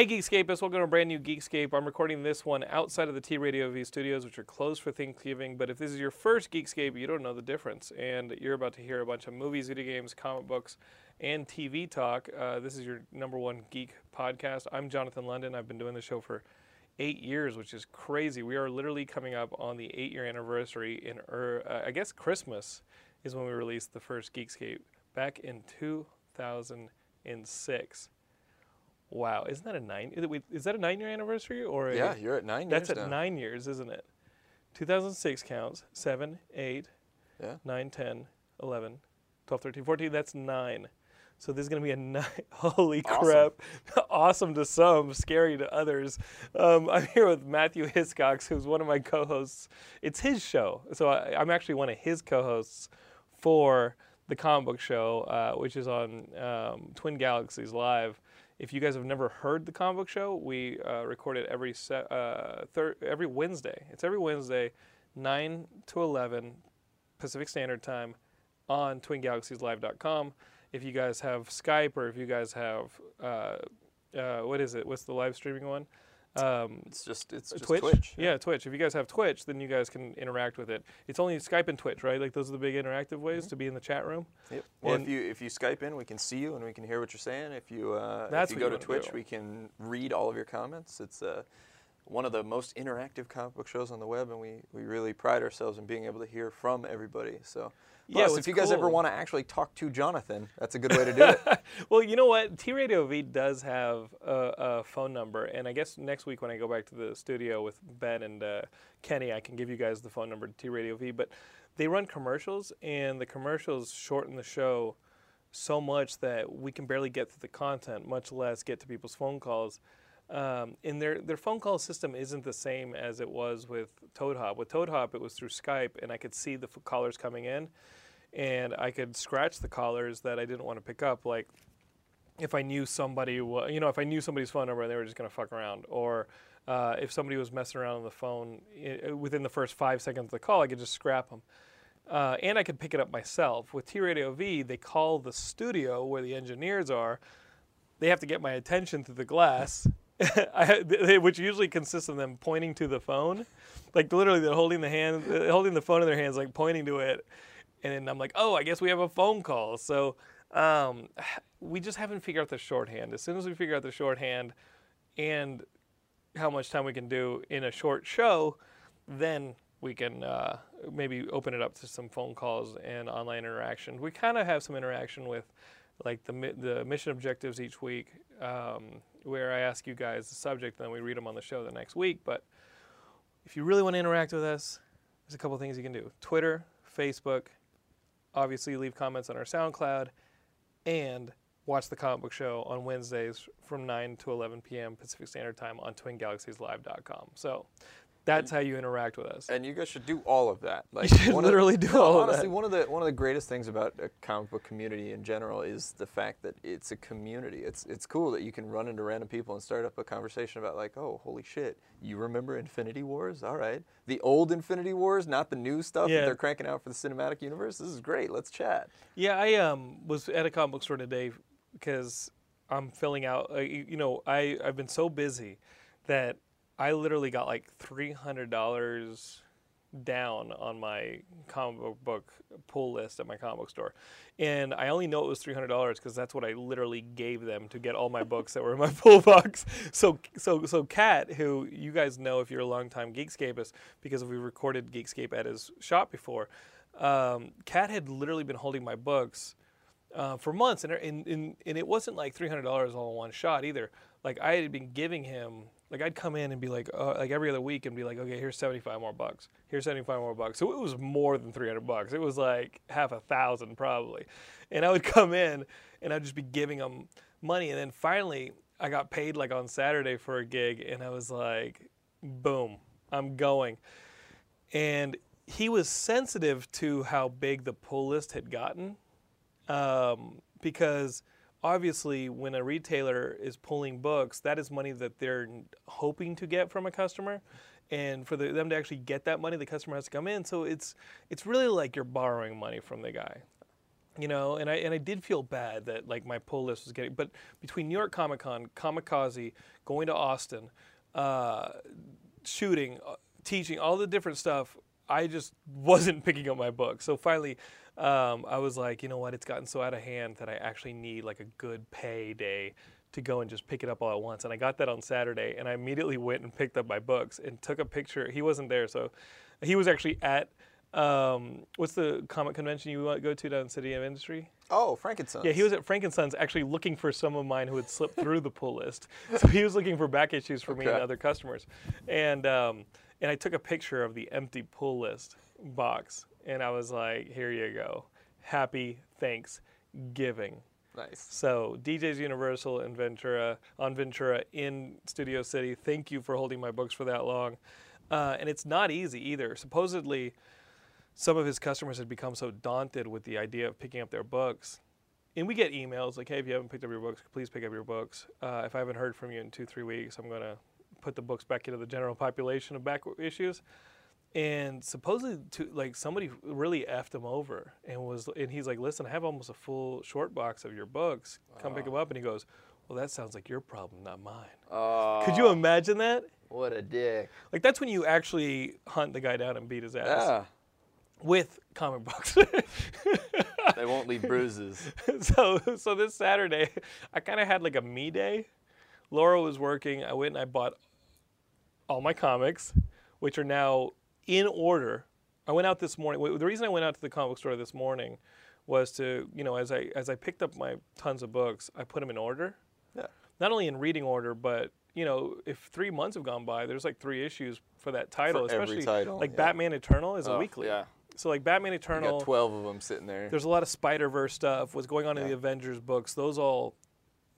Hey Geekscapists, welcome to a brand new Geekscape. I'm recording this one outside of the TradioV studios, which are closed for Thanksgiving. But if this is your first Geekscape, you don't know the difference. And you're about to hear a bunch of movies, video games, comic books, and TV talk. Uh, this is your number one geek podcast. I'm Jonathan London. I've been doing the show for eight years, which is crazy. We are literally coming up on the eight year anniversary in, er, uh, I guess, Christmas is when we released the first Geekscape back in 2006. Wow, isn't that a nine? Is, it, wait, is that a nine-year anniversary or? Yeah, you're at nine That's years at now. nine years, isn't it? 2006 counts seven, eight, Yeah. nine, 10, 11, 12, 13, 14. That's nine. So this is gonna be a nine. Holy Awesome. crap! awesome to some, scary to others. Um, I'm here with Matthew Hiscox, who's one of my co-hosts. It's his show, so I, I'm actually one of his co-hosts for the comic book show, uh, which is on um, Twin Galaxies Live. If you guys have never heard the comic book show, we uh, record it every uh, every Wednesday. It's every Wednesday, nine to eleven Pacific Standard Time on TwinGalaxiesLive.com. If you guys have Skype or if you guys have uh, uh, what is it? What's the live streaming one? Um, It's just it's just Twitch? Twitch. Yeah. Twitch. If you guys have Twitch, then you guys can interact with it. It's only Skype and Twitch, right? Like those are the big interactive ways to be in the chat room. Yep. Well, And- if you if you Skype in, we can see you and we can hear what you're saying. If you uh, if you go you to Twitch, do. we can read all of your comments. It's uh, one of the most interactive comic book shows on the web, and we, we really pride ourselves in being able to hear from everybody. So, Yeah, plus, if you guys ever want to actually talk to Jonathan, that's a good way to do it. well, you know what? TradioV does have a, a phone number, and I guess next week when I go back to the studio with Ben and uh, Kenny, I can give you guys the phone number to TradioV. But they run commercials, and the commercials shorten the show so much that we can barely get to the content, much less get to people's phone calls. Um, and their their phone call system isn't the same as it was with Toad Hop. With Toad Hop, it was through Skype, and I could see the f- callers coming in, and I could scratch the callers that I didn't want to pick up, like if I knew somebody, you know, if I knew somebody's phone number and they were just gonna fuck around, or uh, if somebody was messing around on the phone within the first five seconds of the call, I could just scrap them. Uh, and I could pick it up myself. With TradioV, they call the studio where the engineers are. They have to get my attention through the glass, which usually consists of them pointing to the phone, like literally they're holding the hand, holding the phone in their hands, like pointing to it, and then I'm like, oh, I guess we have a phone call. So um, we just haven't figured out the shorthand. As soon as we figure out the shorthand and how much time we can do in a short show, then we can uh, maybe open it up to some phone calls and online interaction. We kind of have some interaction with like the the mission objectives each week, um, where I ask you guys the subject, and then we read them on the show the next week. But if you really want to interact with us, there's a couple things you can do: Twitter, Facebook. Obviously, leave comments on our SoundCloud, and watch the comic book show on Wednesdays from 9 to 11 p.m. Pacific Standard Time on TwinGalaxiesLive.com. So That's how you interact with us. and you guys should do all of that. Like you should literally do no, all of that. honestly, one of the one of the greatest things about a comic book community in general is the fact that it's a community. It's it's cool that you can run into random people and start up a conversation about like, oh, holy shit, you remember Infinity Wars? All right, the old Infinity Wars, not the new stuff Yeah. that they're cranking out for the cinematic universe. This is great. Let's chat. Yeah, I um was at a comic book store today because I'm filling out. Uh, you, you know, I I've been so busy that I literally got like three hundred dollars down on my comic book pull list at my comic book store, and I only know it was three hundred dollars because that's what I literally gave them to get all my books that were in my pull box. So so so Kat, who you guys know if you're a longtime Geekscapist because we recorded Geekscape at his shop before. Um, Kat had literally been holding my books uh, for months, and, and, and, and it wasn't like three hundred dollars all in one shot either. Like I had been giving him, like I'd come in and be like, uh, like every other week, and be like, okay, here's seventy five more bucks, here's seventy five more bucks. So it was more than three hundred bucks. It was like half a thousand probably, and I would come in and I'd just be giving them money, and then finally I got paid like on Saturday for a gig, and I was like, boom, I'm going and he was sensitive to how big the pull list had gotten um, because obviously when a retailer is pulling books that is money that they're hoping to get from a customer. And for the, them to actually get that money the customer has to come in. So it's it's really like you're borrowing money from the guy you know? And i and i did feel bad that like my pull list was getting but between new york comic con Comikaze going to austin uh, shooting, uh, teaching, all the different stuff, I just wasn't picking up my book. So finally, um, I was like, you know what? It's gotten so out of hand that I actually need like a good pay day to go and just pick it up all at once. And I got that on Saturday, and I immediately went and picked up my books and took a picture. He wasn't there, so he was actually at. Um, what's the comic convention you want- go to down in City of Industry? Oh, Frank and Son. Yeah, he was at Frank and Son's actually looking for some of mine who had slipped through the pull list. So he was looking for back issues for me and other customers. And um, and I took a picture of the empty pull list box and I was like, here you go. Happy Thanksgiving. nice. So DJ's Universal in Ventura on Ventura in Studio City. Thank you for holding my books for that long. Uh, and it's not easy either. Supposedly, some of his customers had become so daunted with the idea of picking up their books. And we get emails like, "Hey, if you haven't picked up your books, please pick up your books. Uh, if I haven't heard from you in two, three weeks, I'm going to put the books back into the general population of back issues." And supposedly, to like somebody really effed him over, and was, and he's like, "Listen, I have almost a full short box of your books. Come pick them up." And he goes, "Well, that sounds like your problem, not mine." Oh, Could you imagine that? what a dick. Like that's when you actually hunt the guy down and beat his ass Yeah. with comic books. They won't leave bruises. so so this Saturday, I kind of had like a me day. Laura was working. I went and I bought all my comics, which are now in order. I went out this morning. The reason I went out to the comic book store this morning was to, you know, as I as I picked up my tons of books, I put them in order. Yeah. Not only in reading order, but you know, if three months have gone by, there's like three issues for that title, For every especially title, like yeah. Batman Eternal is a Oh, weekly. yeah. So like Batman You Eternal, got 12 of them sitting there. there's a lot of Spider Verse stuff. What's going on in the Avengers books? Those all,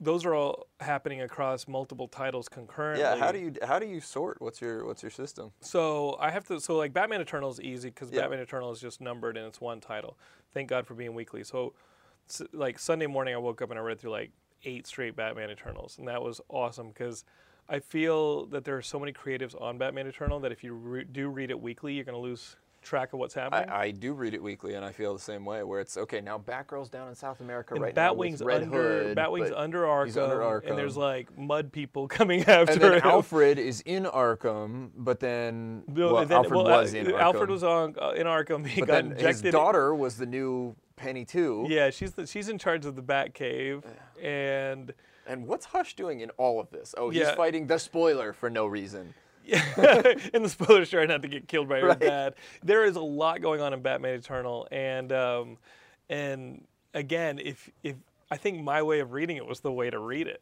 those are all happening across multiple titles concurrently. yeah, how do you how do you sort? What's your what's your system? So I have to. So like Batman Eternal is easy because Yeah. Batman Eternal is just numbered and it's one title. Thank God for being weekly. So, s like Sunday morning, I woke up and I read through like eight straight Batman Eternals, and that was awesome because I feel that there are so many creatives on Batman Eternal that if you re- do read it weekly, you're going to lose track of what's happening. I, I do read it weekly, and I feel the same way. Where it's okay now. Batgirl's down in South America and right now Batwing's Red under Hood. Batwing's under Arkham, he's under and there's like mud people coming after and then him. Alfred is in Arkham, but then, well, then- Alfred well, was uh, in Arkham. Alfred was on uh, in Arkham. He but got then his daughter was the new Penny too. Yeah, she's the, she's in charge of the Bat Cave, and And what's Hush doing in all of this? Oh, he's Yeah. fighting the spoiler for no reason. in the spoilers trying not to get killed by your Right. dad. There is a lot going on in Batman Eternal, and um, and again, if if I think my way of reading it was the way to read it,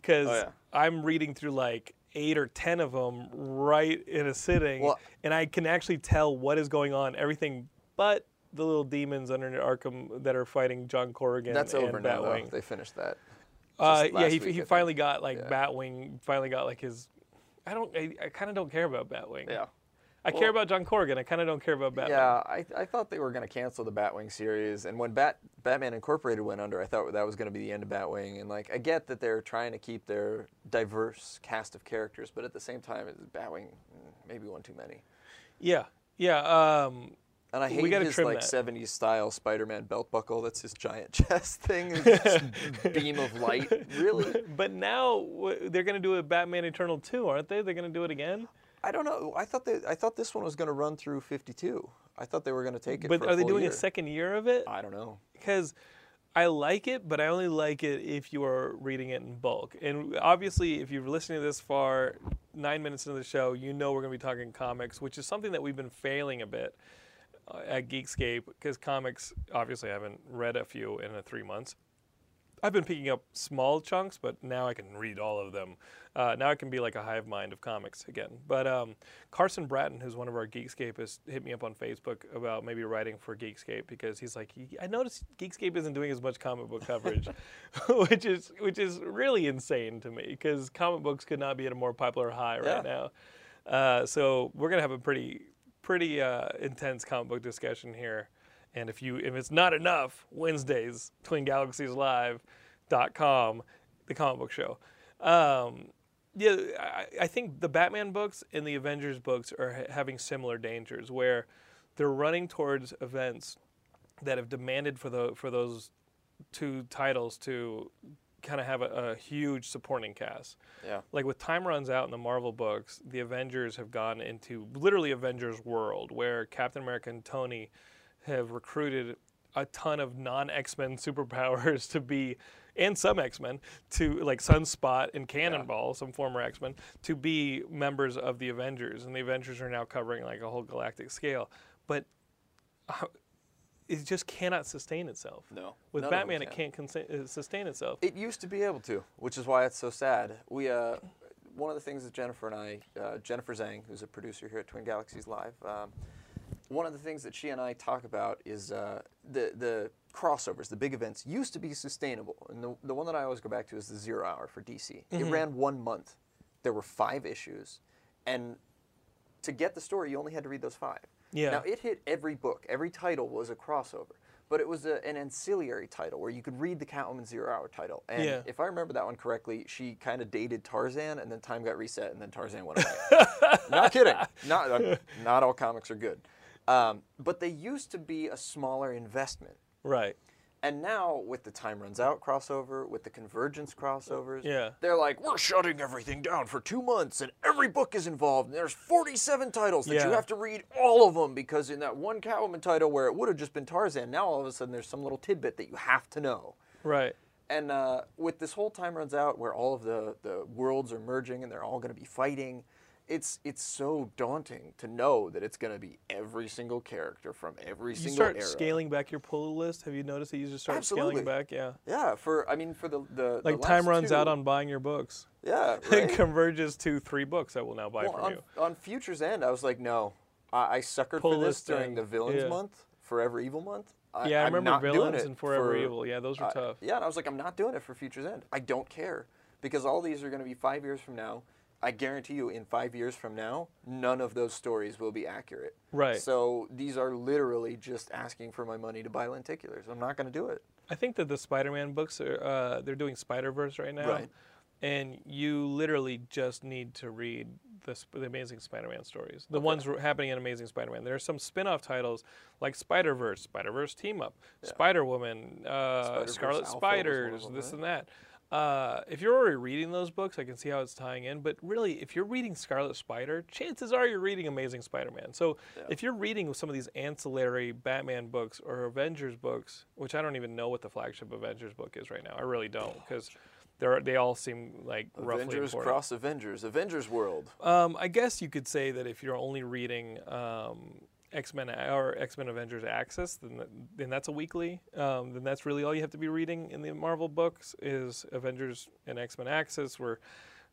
because Oh, yeah. I'm reading through like eight or ten of them right in a sitting, Well- and I can actually tell what is going on, everything but the little demons under Arkham that are fighting John Corrigan That's and over now. They finished that. Uh, yeah, he, week, he finally got like Yeah. Batwing. Finally got like his. I don't. I, I kind of don't care about Batwing. Yeah. I care about John Corrigan. I kind of don't care about Batman. Yeah, I, I thought they were going to cancel the Batwing series, and when Bat Batman Incorporated went under, I thought that was going to be the end of Batwing. And like, I get that they're trying to keep their diverse cast of characters, but at the same time, it's Batwing mm, maybe one too many. Yeah, yeah. Um, And I hate his like that. '70s style Spider-Man belt buckle. That's his giant chest thing, beam of light. Really, but now they're going to do a Batman Eternal 2, aren't they? They're going to do it again. I don't know. I thought they, I thought this one was going to run through 52. I thought they were going to take it. But are they doing year. a second year of it? I don't know. because I like it, but I only like it if you are reading it in bulk. And obviously, if you're listening to this far, nine minutes into the show, you know we're going to be talking comics, which is something that we've been failing a bit at Geekscape because comics, obviously, I haven't read a few in uh, three months. I've been picking up small chunks, but now I can read all of them. Uh, now I can be like a hive mind of comics again. But um, Carson Bratton, who's one of our Geekscapists, hit me up on Facebook about maybe writing for Geekscape because he's like, I noticed Geekscape isn't doing as much comic book coverage, which is which is really insane to me because comic books could not be at a more popular high right Yeah. now. Uh, so we're gonna have a pretty pretty uh, intense comic book discussion here. And if you if it's not enough, Wednesdays, twingalaxieslive.com, the comic book show. Um, yeah, I, I think the Batman books and the Avengers books are ha- having similar dangers where they're running towards events that have demanded for the for those two titles to kind of have a, a huge supporting cast Yeah. like with time runs out in the Marvel books, the Avengers have gone into literally Avengers world where Captain America and Tony have recruited a ton of non X Men superpowers to be, and some X Men to like Sunspot and Cannonball, some former X Men, to be members of the Avengers, and the Avengers are now covering like a whole galactic scale, but. It just cannot sustain itself. No, With none of them Batman, it can. can't consa- uh, sustain itself. It used to be able to, which is why it's so sad. We, uh, one of the things that Jennifer and I, uh, Jennifer Zhang, who's a producer here at Twin Galaxies Live, um, one of the things that she and I talk about is uh, the the crossovers, the big events used to be sustainable, and the the one that I always go back to is the Zero Hour for DC. It ran one month. There were five issues, and to get the story, you only had to read those five. Yeah. Now it hit every book. Every title was a crossover, but it was a, an ancillary title where you could read the Catwoman Zero Hour title. And Yeah. if I remember that one correctly, she kind of dated Tarzan, and then time got reset, and then Tarzan went away. not kidding. Not uh, not all comics are good. Um, but they used to be a smaller investment. Right. And now, with the Time Runs Out crossover, with the Convergence crossovers, Yeah. they're like, we're shutting everything down for two months, and every book is involved, and there's 47 titles that you have to read all of them because in that one Catwoman title where it would have just been Tarzan, now all of a sudden there's some little tidbit that you have to know. Right. And uh, with this whole Time Runs Out, where all of the, the worlds are merging and they're all going to be fighting, it's it's so daunting to know that it's going to be every single character from every You single start era. scaling back your pull list. Have you noticed that you just start Absolutely. scaling back? Yeah. Yeah, for I mean for the the the Like time last runs out on buying your books. yeah It converges to three books I will now buy well, from on, you. on Future's End, I was like, no, I, I suckered Pull for this list during the Villains yeah. Month, Forever Evil Month. I, Yeah, I I'm remember Villains and Forever for- Evil. Yeah, those were I- tough. Yeah, and I was like, I'm not doing it for Future's End. I don't care because all these are going to be five years from now. I guarantee you, in five years from now, none of those stories will be accurate. Right. So these are literally just asking for my money to buy lenticulars. I'm not going to do it. I think that the Spider-Man books are uh, they're doing Spider Verse right now, Right. and you literally just need to read the, the Amazing Spider-Man stories, the ones happening in Amazing Spider-Man. There are some spin-off titles like Spider Verse, Spider Verse Team Up, Spider Woman, uh, Spider-Verse Scarlet Alpha Spiders, them, this right? and that. Uh, if you're already reading those books, I can see how it's tying in. But really, if you're reading Scarlet Spider, chances are you're reading Amazing Spider-Man. So if you're reading some of these ancillary Batman books or Avengers books, which I don't even know what the flagship Avengers book is right now, I really don't because they're all seem like roughly Avengers cross Avengers, Avengers World. Um, I guess you could say that if you're only reading um, X Men or X Men Avengers Axis, then then that's a weekly. Um, then that's really all you have to be reading in the Marvel books is Avengers and X Men Axis, where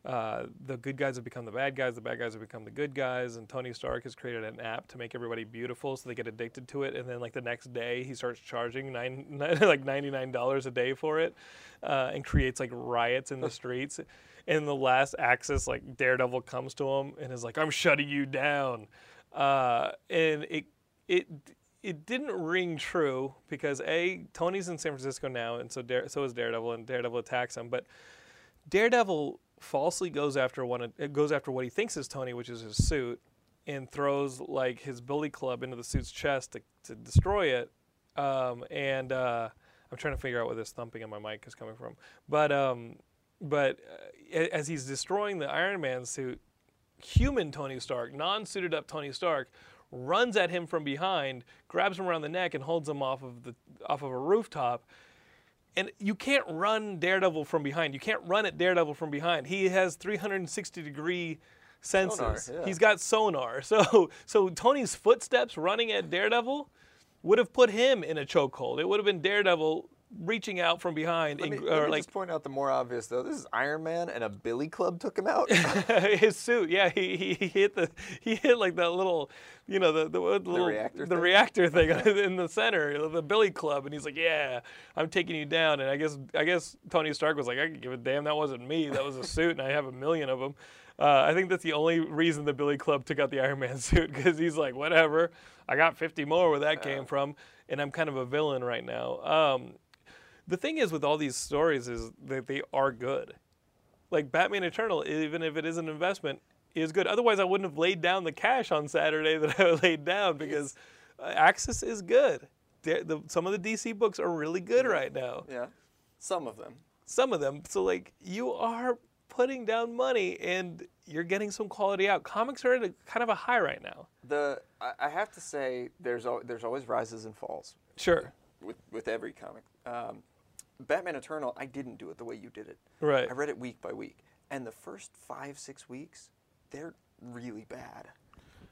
uh, the good guys have become the bad guys, the bad guys have become the good guys, and Tony Stark has created an app to make everybody beautiful, so they get addicted to it, and then like the next day he starts charging nine, like ninety nine dollars a day for it, uh, and creates like riots in the streets. And the last Axis, like Daredevil comes to him and is like, "I'm shutting you down." Uh, and it it it didn't ring true because a Tony's in San Francisco now, and so Dare, so is Daredevil, and Daredevil attacks him, but Daredevil falsely goes after one goes after what he thinks is Tony, which is his suit, and throws like his billy club into the suit's chest to, to destroy it. Um, and uh, I'm trying to figure out where this thumping on my mic is coming from. But um, but uh, as he's destroying the Iron Man suit, human Tony Stark, non-suited up Tony Stark, runs at him from behind, grabs him around the neck, and holds him off of the off of a rooftop. And you can't run Daredevil from behind. You can't run at Daredevil from behind. He has 360 degree senses. Sonar, yeah. He's got sonar. So so Tony's footsteps running at Daredevil would have put him in a chokehold. It would have been Daredevil reaching out from behind Let me, and, let me like just point out the more obvious though. This is Iron Man, and a billy club took him out. his suit. Yeah, he, he, he hit the he hit like that little, you know, the the, what little reactor the thing? reactor thing in the center, the Billy Club, and he's like, "Yeah, I'm taking you down." And I guess I guess Tony Stark was like, "I could give a damn. That wasn't me. That was a suit, and I have a million of them." Uh, I think that's the only reason the Billy Club took out the Iron Man suit because he's like, "Whatever, I got 50 more where that came from, and I'm kind of a villain right now." Um, the thing is with all these stories is that they are good like Batman Eternal, even if it is an investment, is good. Otherwise, I wouldn't have laid down the cash on Saturday that I laid down because uh, Axis is good. The, some of the DC books are really good right now. yeah, some of them. Some of them. So, like, you are putting down money and you're getting some quality out. Comics are at a, kind of a high right now. The I, I have to say, there's al- there's always rises and falls Sure. with with every comic. Um, Batman Eternal, I didn't do it the way you did it. Right. I read it week by week, and the first five six weeks, they're really bad.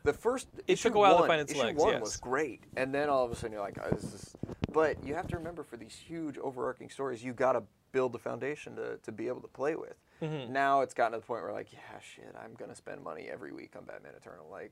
The first It issue took a while to one, find its issue legs, One yes. was great, and then all of a sudden you're like, oh, this is. But you have to remember, for these huge overarching stories, you got to build the foundation to, to be able to play with. Mm-hmm. Now it's gotten to the point where like, yeah, shit, I'm gonna spend money every week on Batman Eternal. Like,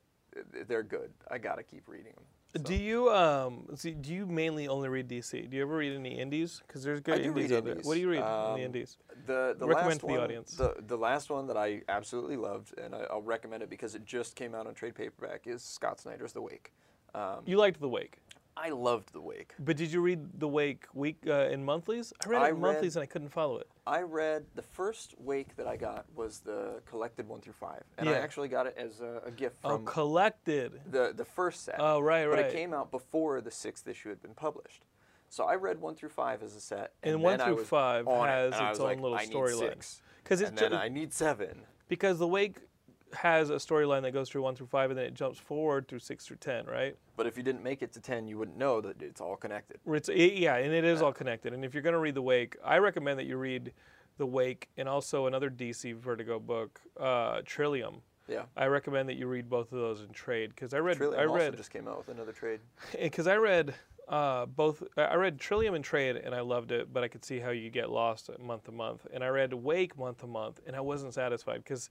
they're good. I gotta keep reading them. Do you um see, do you mainly only read DC? Do you ever read any indies? Because there's good I do indies read out there. indies. What do you read in Um, the indies? The the Recommend last to the one, audience. The, the last one that I absolutely loved, and I, I'll recommend it because it just came out on trade paperback, is Scott Snyder's The Wake. Um, You liked The Wake. I loved The Wake. But did you read The Wake week uh, in monthlies? I read it I in monthlies and I couldn't follow it. I read the first Wake that I got was the collected one through five, and I actually got it as a, a gift Oh, from collected. the the first set. Oh, right, right. But it came out before the sixth issue had been published. So I read one through five as a set, And and, one through five on has and I its own like, little I need storyline. six. 'Cause it's and then ju- I need seven. Because The Wake has a storyline that goes through one through five and then it jumps forward through six through ten, right? But if you didn't make it to ten, you wouldn't know that it's all connected. It's, it- yeah, and it is all connected. And if you're going to read The Wake, I recommend that you read The Wake and also another DC Vertigo book, uh, Trillium. Yeah. I recommend that you read both of those in trade because I read Trillium I also read just came out with another trade. because I read uh, both. I I read Trillium and Trade, and I loved it, but I could see how you get lost month to month. And I read Wake month to month, and I wasn't satisfied because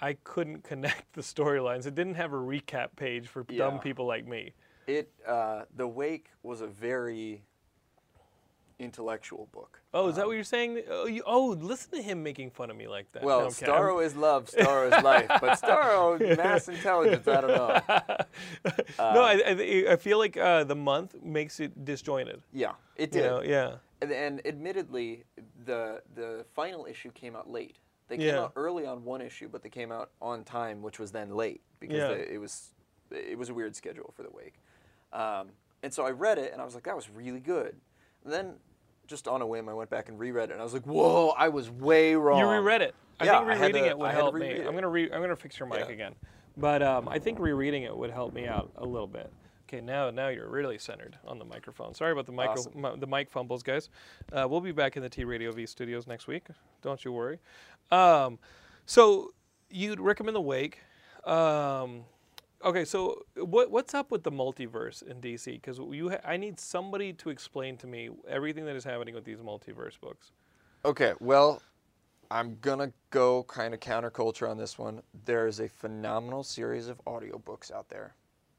I couldn't connect the storylines. It didn't have a recap page for dumb people like me. It uh, the Wake was a very intellectual book. Oh, is that what you're saying? Oh, you, oh, listen to him making fun of me like that. Well, No. Starro is love, Starro is life, but Starro mass intelligence. I don't know. no, I, I, I feel like uh, the month makes it disjointed. Yeah, it You did. know, yeah. And, and admittedly, the the final issue came out late. They came Yeah. out early on one issue, but they came out on time, which was then late because Yeah. they, it was it was a weird schedule for the wake. Um, and so I read it, and I was like, that was really good. And then, just on a whim, I went back and reread it, and I was like, whoa, I was way wrong. You reread it. I Yeah, think I rereading to- it would I help me. reread I'm gonna re- I'm gonna fix your mic Yeah. again, but um, I think rereading it would help me out a little bit. Okay, now now you're really centered on the microphone. Sorry about the micro Awesome. the mic fumbles, guys. Uh, we'll be back in the TradioV studios next week. Don't you worry. Um, so you'd recommend the Wake. Um, okay, so what what's up with the multiverse in DC? Because you ha- I need somebody to explain to me everything that is happening with these multiverse books. Okay, well, I'm gonna go kind of counterculture on this one. There is a phenomenal series of audiobooks out there.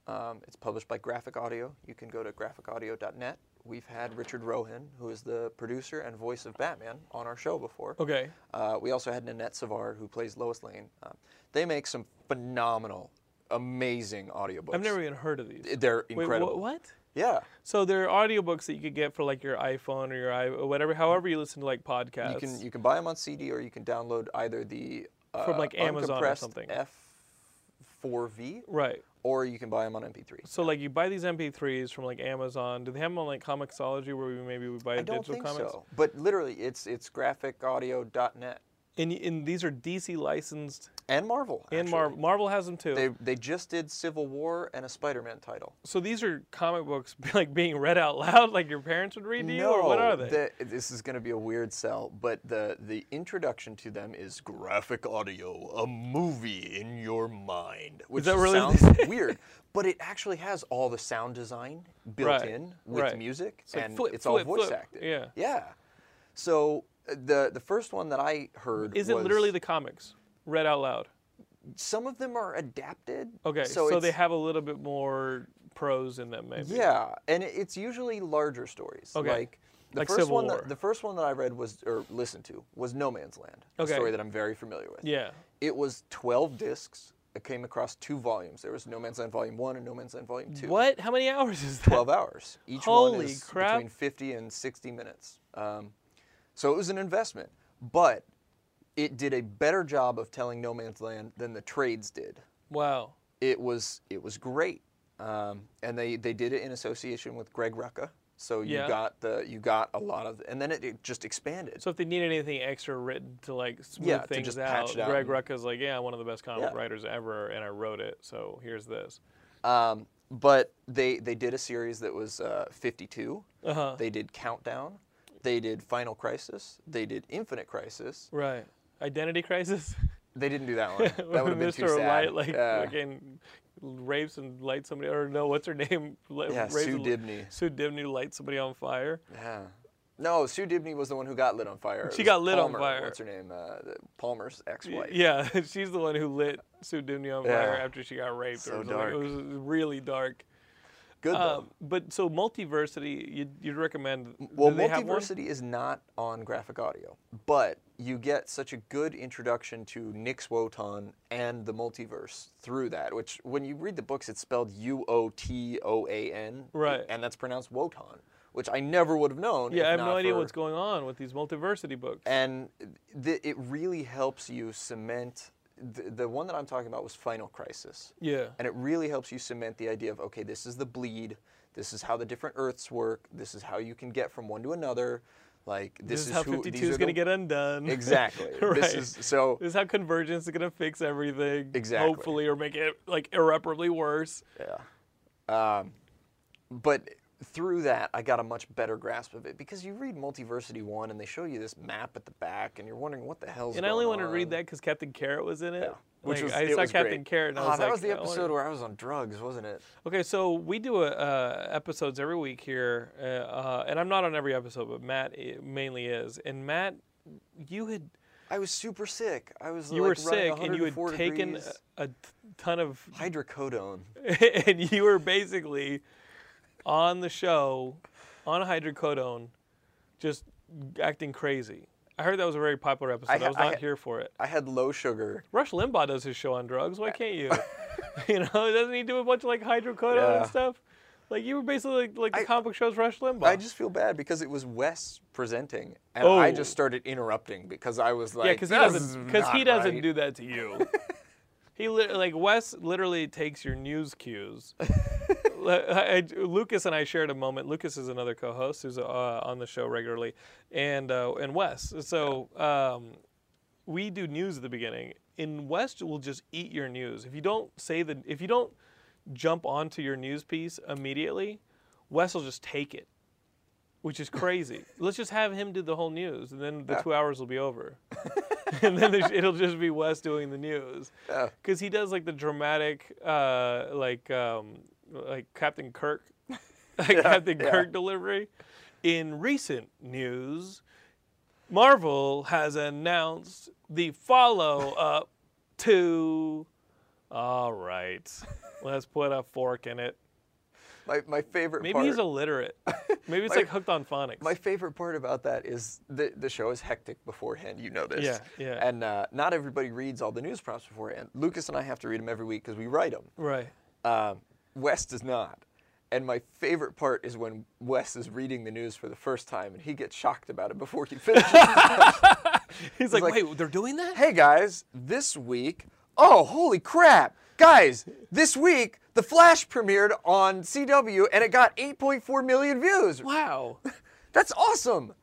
Um, it's published by Graphic Audio. You can go to graphicaudio.net. We've had Richard Rohan, who is the producer and voice of Batman, on our show before. Okay. Uh, we also had Nanette Savard, who plays Lois Lane. Um, they make some phenomenal amazing audiobooks. I've never even heard of these. They're Wait, incredible. what? Yeah. So there are audiobooks that you could get for like your iPhone or your i or whatever, however you listen to like podcasts. You can you can buy them on CD or you can download either the uh, From, like, Amazon or something. F4V right. Or you can buy them on MP3. So like you buy these MP3s from like Amazon. Do they have them on like Comixology where we maybe we buy I don't digital think comics? so. But literally, it's it's graphicaudio.net And, and these are DC licensed, and Marvel. and actually. Marvel. Marvel has them too. They they just did Civil War and a Spider-Man title. so these are comic books like being read out loud, like your parents would read to you, or what are they? the- this is going to be a weird sell, but the the introduction to them is graphic audio, a movie in your mind, which that really- sounds weird, but it actually has all the sound design built Right, in with right. music, It's like and flip, it's all voice flip. acted. Yeah. yeah. So uh, the the first one that I heard Is it was- literally the comics read out loud? some of them are adapted. Okay, so, so, they have a little bit more prose in them, maybe. Yeah, and it's usually larger stories. Okay. Like the Like first Civil one War. that the first one that I read was or listened to was No Man's Land. Okay. A story that I'm very familiar with. Yeah. It was 12 discs. It came across two volumes. There was No Man's Land Volume 1 and No Man's Land Volume 2. What? How many hours is that? 12 hours. Each one is crap. between 50 and 60 minutes. Um, so it was an investment, but it did a better job of telling No Man's Land than the trades did. Wow. It was it was great, um, and they, they did it in association with Greg Rucka. So you Yeah. got the you got a lot of, and then it, it just expanded. So if they need anything extra written to like smooth Yeah, things just out, patch it out Greg Rucka's like, yeah, I'm one of the best comic Yeah. writers ever, and I wrote it. So here's this. Um, but they they did a series that was uh, 52. Uh-huh. They did Countdown. They did Final Crisis. They did Infinite Crisis. Right. Identity crisis. They didn't do that one. That would have been too sad. Light like Yeah. fucking rapes and lights somebody, or no, what's her name? Yeah, rapes Sue Dibney. Sue Dibney lights somebody on fire. Yeah. No, Sue Dibney was the one who got lit on fire. She got lit on fire. What's her name? Uh, Palmer's ex-wife. Yeah, she's the one who lit Sue Dibney on Yeah. fire after she got raped. So or something. dark. It was really dark. Good though. Um, but so multiversity, you'd, you'd recommend? Well, do they have one? Multiversity is not on graphic audio, but you get such a good introduction to Nix Wotan and the multiverse through that. Which, when you read the books, it's spelled U O T O A N, Right. And that's pronounced Wotan, which I never would have known. Yeah, I have no idea what's going on with these multiversity books. And th- it really helps you cement. The, the one that I'm talking about was Final Crisis. yeah. And it really helps you cement the idea of okay, this is the bleed. This is how the different Earths work. This is how you can get from one to another. Like This, this, is how who, 52 is going to get undone. exactly. right. This is so This is how convergence is going to fix everything. Exactly. Hopefully, or make it like irreparably worse. yeah. Um, but through that, I got a much better grasp of it because you read Multiversity One and they show you this map at the back, and you're wondering what the hell's going on. And I only wanted to read that because Captain Carrot was in it. Yeah. Which Like, was, I saw was Captain great. Carrot, and I Ah, was that like, was the episode where I was on drugs, wasn't it? Okay, so we do a, uh, episodes every week here, uh, uh, and I'm not on every episode, but Matt mainly is. And Matt, you had I was super sick. I was you like were sick, and you had taken degrees. a, a ton of, hydrocodone. and you were basically on the show on hydrocodone, just acting crazy. I heard that was a very popular episode. I, ha- was I not ha- here for it. I had low sugar. Rush Limbaugh does his show on drugs. Why can't you? you know, doesn't he do a bunch of like hydrocodone Yeah. and stuff? Like you were basically like, like the I- comic book show's Rush Limbaugh. I just feel bad because it was Wes presenting, and I Oh. just started interrupting because I was like, yeah, because he doesn't because he doesn't right." do that to you. he li- like Wes literally takes your news cues. I- Lucas and I shared a moment. Lucas is another co-host who's uh, on the show regularly, and uh, and Wes. So um, we do news at the beginning. And Wes will just eat your news if you don't say the if you don't jump onto your news piece immediately. Wes will just take it, which is crazy. Let's just have him do the whole news, and then the two hours will be over. and then it'll just be Wes doing the news, Yeah. because he does like the dramatic, uh, like um, like Captain Kirk, like Captain yeah. Kirk delivery. In recent news, Marvel has announced the follow up to. All right, let's put a fork in it. My, my favorite part Maybe part. he's illiterate. Maybe it's My- like hooked on phonics. My favorite part about that is the the show is hectic beforehand. You know this. Yeah, yeah. And uh, not everybody reads all the news prompts beforehand. Lucas and I have to read them every week because we write them. right. Um, Wes does not. And my favorite part is when Wes is reading the news for the first time and he gets shocked about it before he finishes. He's like, like- wait, they're doing that? hey guys, this week, oh holy crap, guys, this week the Flash premiered on CW and it got 8.4 million views. Wow. That's awesome.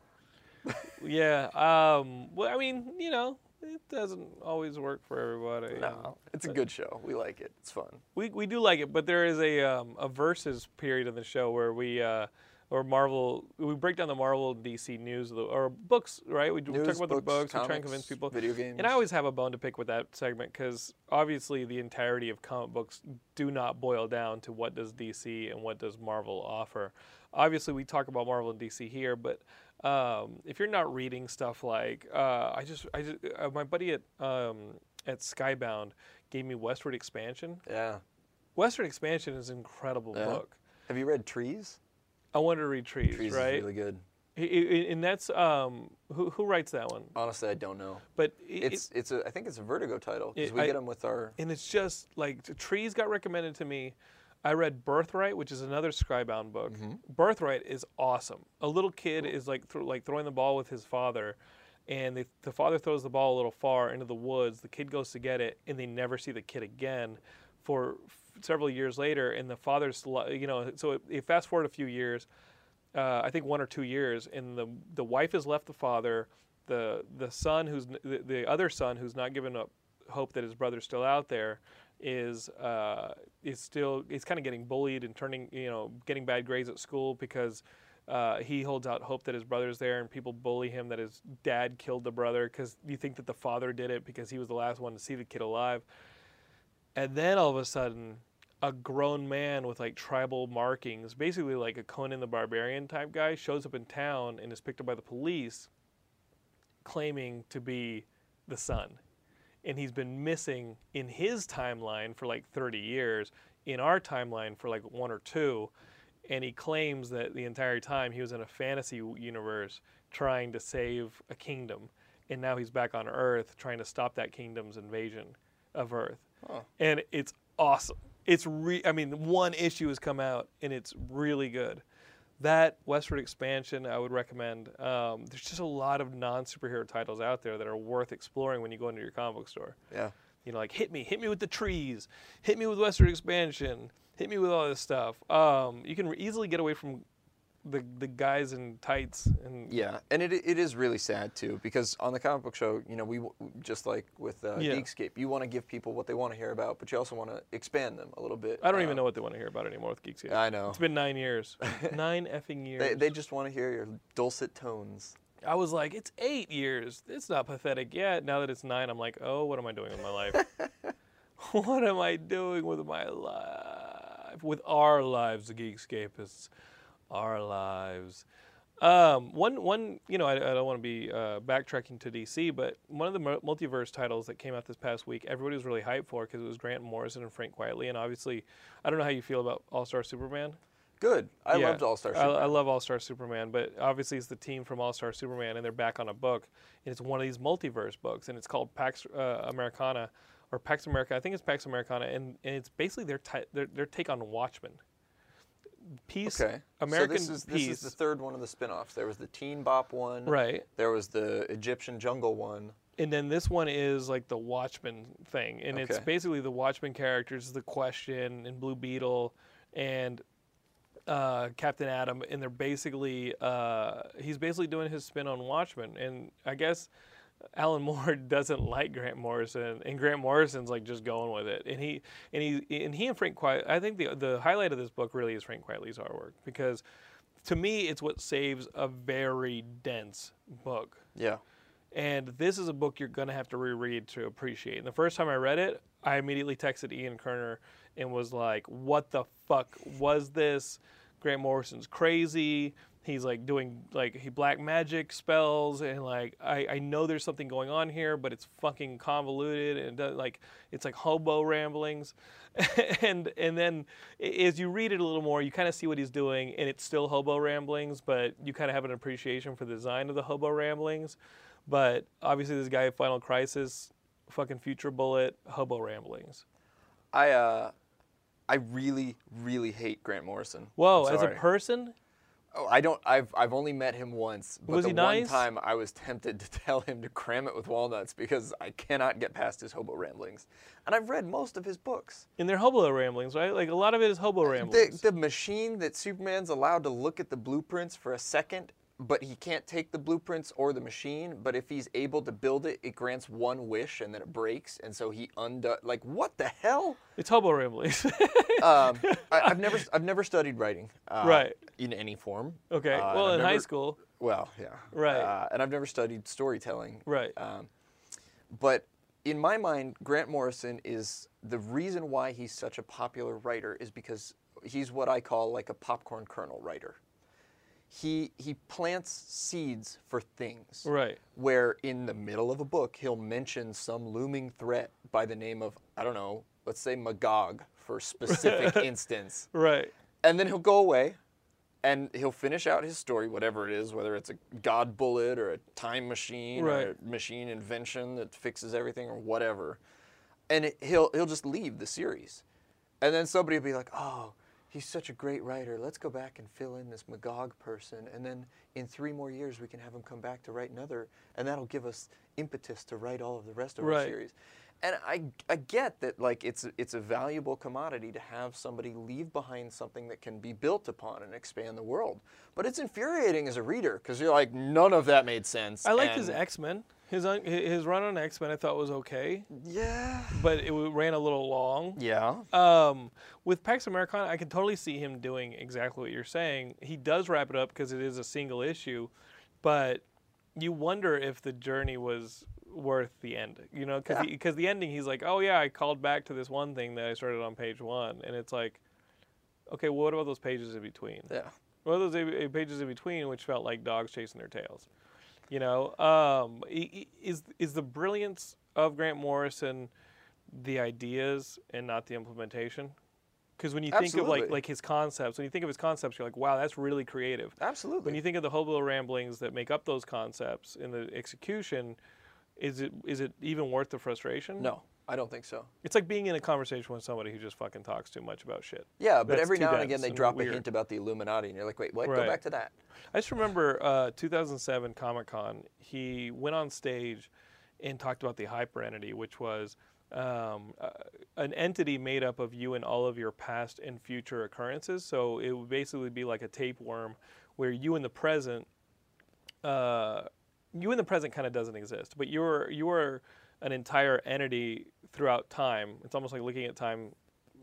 yeah. Um. Well, I mean, you know, it doesn't always work for everybody. No, it's a good show. We like it. It's fun. We we do like it, but there is a um, a versus period in the show where we uh, or Marvel we break down the Marvel DC news or books, right? We, do, we talk News, about the books, books. we try and convince people. video games. And I always have a bone to pick with that segment because obviously the entirety of comic books do not boil down to what does DC and what does Marvel offer. Obviously, we talk about Marvel and DC here, but um, if you're not reading stuff like uh, I just I just uh, my buddy at um, at Skybound gave me Westward Expansion. Yeah. Western Expansion is an incredible Yeah. book. Have you read Trees? I wanted to read Trees, Trees right? is really good. And that's um, who who writes that one? Honestly, I don't know. But it, It's it's a I think it's a Vertigo title because we I- get them with our and it's just like Trees got recommended to me. I read Birthright, which is another Skybound book. Mm-hmm. Birthright is awesome. A little kid is like thro- like throwing the ball with his father, and they, the father throws the ball a little far into the woods. The kid goes to get it, and they never see the kid again for f- several years later. And the father's, you know, so it, it fast forward a few years. uh, I think one or two years, and the the wife has left the father. The the son who's n- the, the other son who's not given up hope that his brother's still out there is uh, is still he's kind of getting bullied and turning you know getting bad grades at school because uh, he holds out hope that his brother's there and people bully him that his dad killed the brother because you think that the father did it because he was the last one to see the kid alive. And then all of a sudden a grown man with like tribal markings basically like a conan the barbarian type guy shows up in town and is picked up by the police claiming to be the son and he's been missing in his timeline for like 30 years in our timeline for like one or two and he claims that the entire time he was in a fantasy universe trying to save a kingdom and now he's back on earth trying to stop that kingdom's invasion of earth. And it's awesome. It's re- i mean one issue has come out and it's really good that westward expansion i would recommend um, there's just a lot of non-superhero titles out there that are worth exploring when you go into your comic book store yeah. you know, like hit me, hit me with the trees, hit me with Western expansion, hit me with all this stuff. Um, you can easily get away from the the guys in tights and Yeah, and it it is really sad too because on the comic book show, you know, we just like with uh, Yeah. Geekscape, you want to give people what they want to hear about, but you also want to expand them a little bit. I don't Uh, even know what they want to hear about anymore with Geeks. Yet. I know. It's been nine years, nine effing years. They, they just want to hear your dulcet tones. I was like, it's eight years. It's not pathetic yet. Now that it's nine, I'm like, oh, what am I doing with my life? what am I doing with my life? With our lives, the Geekscapists, our lives. Um, one, one, you know, I, I don't want to be uh, backtracking to DC, but one of the multiverse titles that came out this past week, everybody was really hyped for because it was Grant Morrison and Frank Quietly, and obviously, I don't know how you feel about All Star Superman. Good. I Yeah. loved All Star. I, I love All Star Superman, but obviously it's the team from All Star Superman, and they're back on a book, and it's one of these multiverse books, and it's called Pax uh, Americana or Pax America. I think it's Pax Americana, and, and it's basically their, ti- their their take on Watchmen. Peace, Okay. American so this is Peace, this is the third one of the spin-offs. There was the Teen Bop one. right? There was the Egyptian Jungle one. And then this one is like the Watchmen thing, and it's basically the Watchmen characters, the Question and Blue Beetle, and uh, Captain Atom, and they're basically uh, he's basically doing his spin on Watchmen, and I guess Alan Moore doesn't like Grant Morrison, and Grant Morrison's like just going with it, and he and he and he and Frank Quiet. I think the the highlight of this book really is Frank Quietly's artwork because to me it's what saves a very dense book. Yeah. And this is a book you're to have to reread to appreciate. And the first time I read it, I immediately texted Ian Kerner and was like, what the fuck was this? Grant Morrison's crazy. He's like doing like he black magic spells and like I, I know there's something going on here but it's fucking convoluted and does, like it's like hobo ramblings. And and then as you read it a little more you kind of see what he's doing and it's still hobo ramblings but you kind of have an appreciation for the design of the hobo ramblings. But obviously this guy final crisis fucking future bullet hobo ramblings. I uh, I really really hate Grant Morrison. whoa as a person Oh, I don't. I've I've only met him once, but Was the he one time I was tempted to tell him to cram it with walnuts because I cannot get past his hobo ramblings, and I've read most of his books. in their hobo ramblings right like a lot of it is hobo ramblings The, the machine that Superman's allowed to look at the blueprints for a second, but he can't take the blueprints or the machine. But if he's able to build it, it grants one wish and then it breaks, and so he undoes. Like what the hell? it's hobo ramblings Um, I, I've never I've never studied writing. Uh, Right. In any form. Okay. Uh, well, in high school, Well, yeah. Right. Uh, and I've never studied storytelling. Right. Um, but in my mind, Grant Morrison is the reason why he's such a popular writer is because he's what I call like a popcorn kernel writer. He he plants seeds for things. right? Where in the middle of a book he'll mention some looming threat by the name of I don't know, let's say Magog for specific instance Right. and then he'll go away and he'll finish out his story whatever it is whether it's a god bullet or a time machine or a machine invention that fixes everything or whatever. And it, he'll he'll just leave the series. And then somebody will be like oh he's such a great writer. Let's go back and fill in this magog person. And then in three more years we can have him come back to write another. And that'll give us impetus to write all of the rest of our series and I, I get that like it's a- it's a valuable commodity to have somebody leave behind something that can be built upon and expand the world. But it's infuriating as a reader because you're like none of that made sense. I liked his X Men. His un- his run on X Men I thought was okay, Yeah. but it ran a little long. Yeah. Um, with Pax Americana, I can totally see him doing exactly what you're saying. He does wrap it up because it is a single issue, but you wonder if the journey was worth the end. You know, because Yeah. the ending, he's like, "Oh yeah, I called back to this one thing that I started on page one," and it's like, okay, well, what about those pages in between? Yeah. What are those a- a- pages in between, which felt like dogs chasing their tails? You know, um, is is the brilliance of Grant Morrison the ideas and not the implementation? Because when you think of like like his concepts, when you think of his concepts, you're like, wow, that's really creative. Absolutely. When you think of the hobo ramblings that make up those concepts in the execution, is it is it even worth the frustration? no, I don't think so. It's like being in a conversation with somebody who just fucking talks too much about shit. Yeah, but That's every now and again they and drop weird. a hint about the Illuminati, and you're like, wait, what? Right. Go back to that. I just remember uh, 2007 Comic Con. He went on stage and talked about the hyper entity, which was um, uh, an entity made up of you and all of your past and future occurrences. So it would basically be like a tapeworm, where you in the present, uh, you in the present kind of doesn't exist, but you're you're an entire entity throughout time. It's almost like looking at time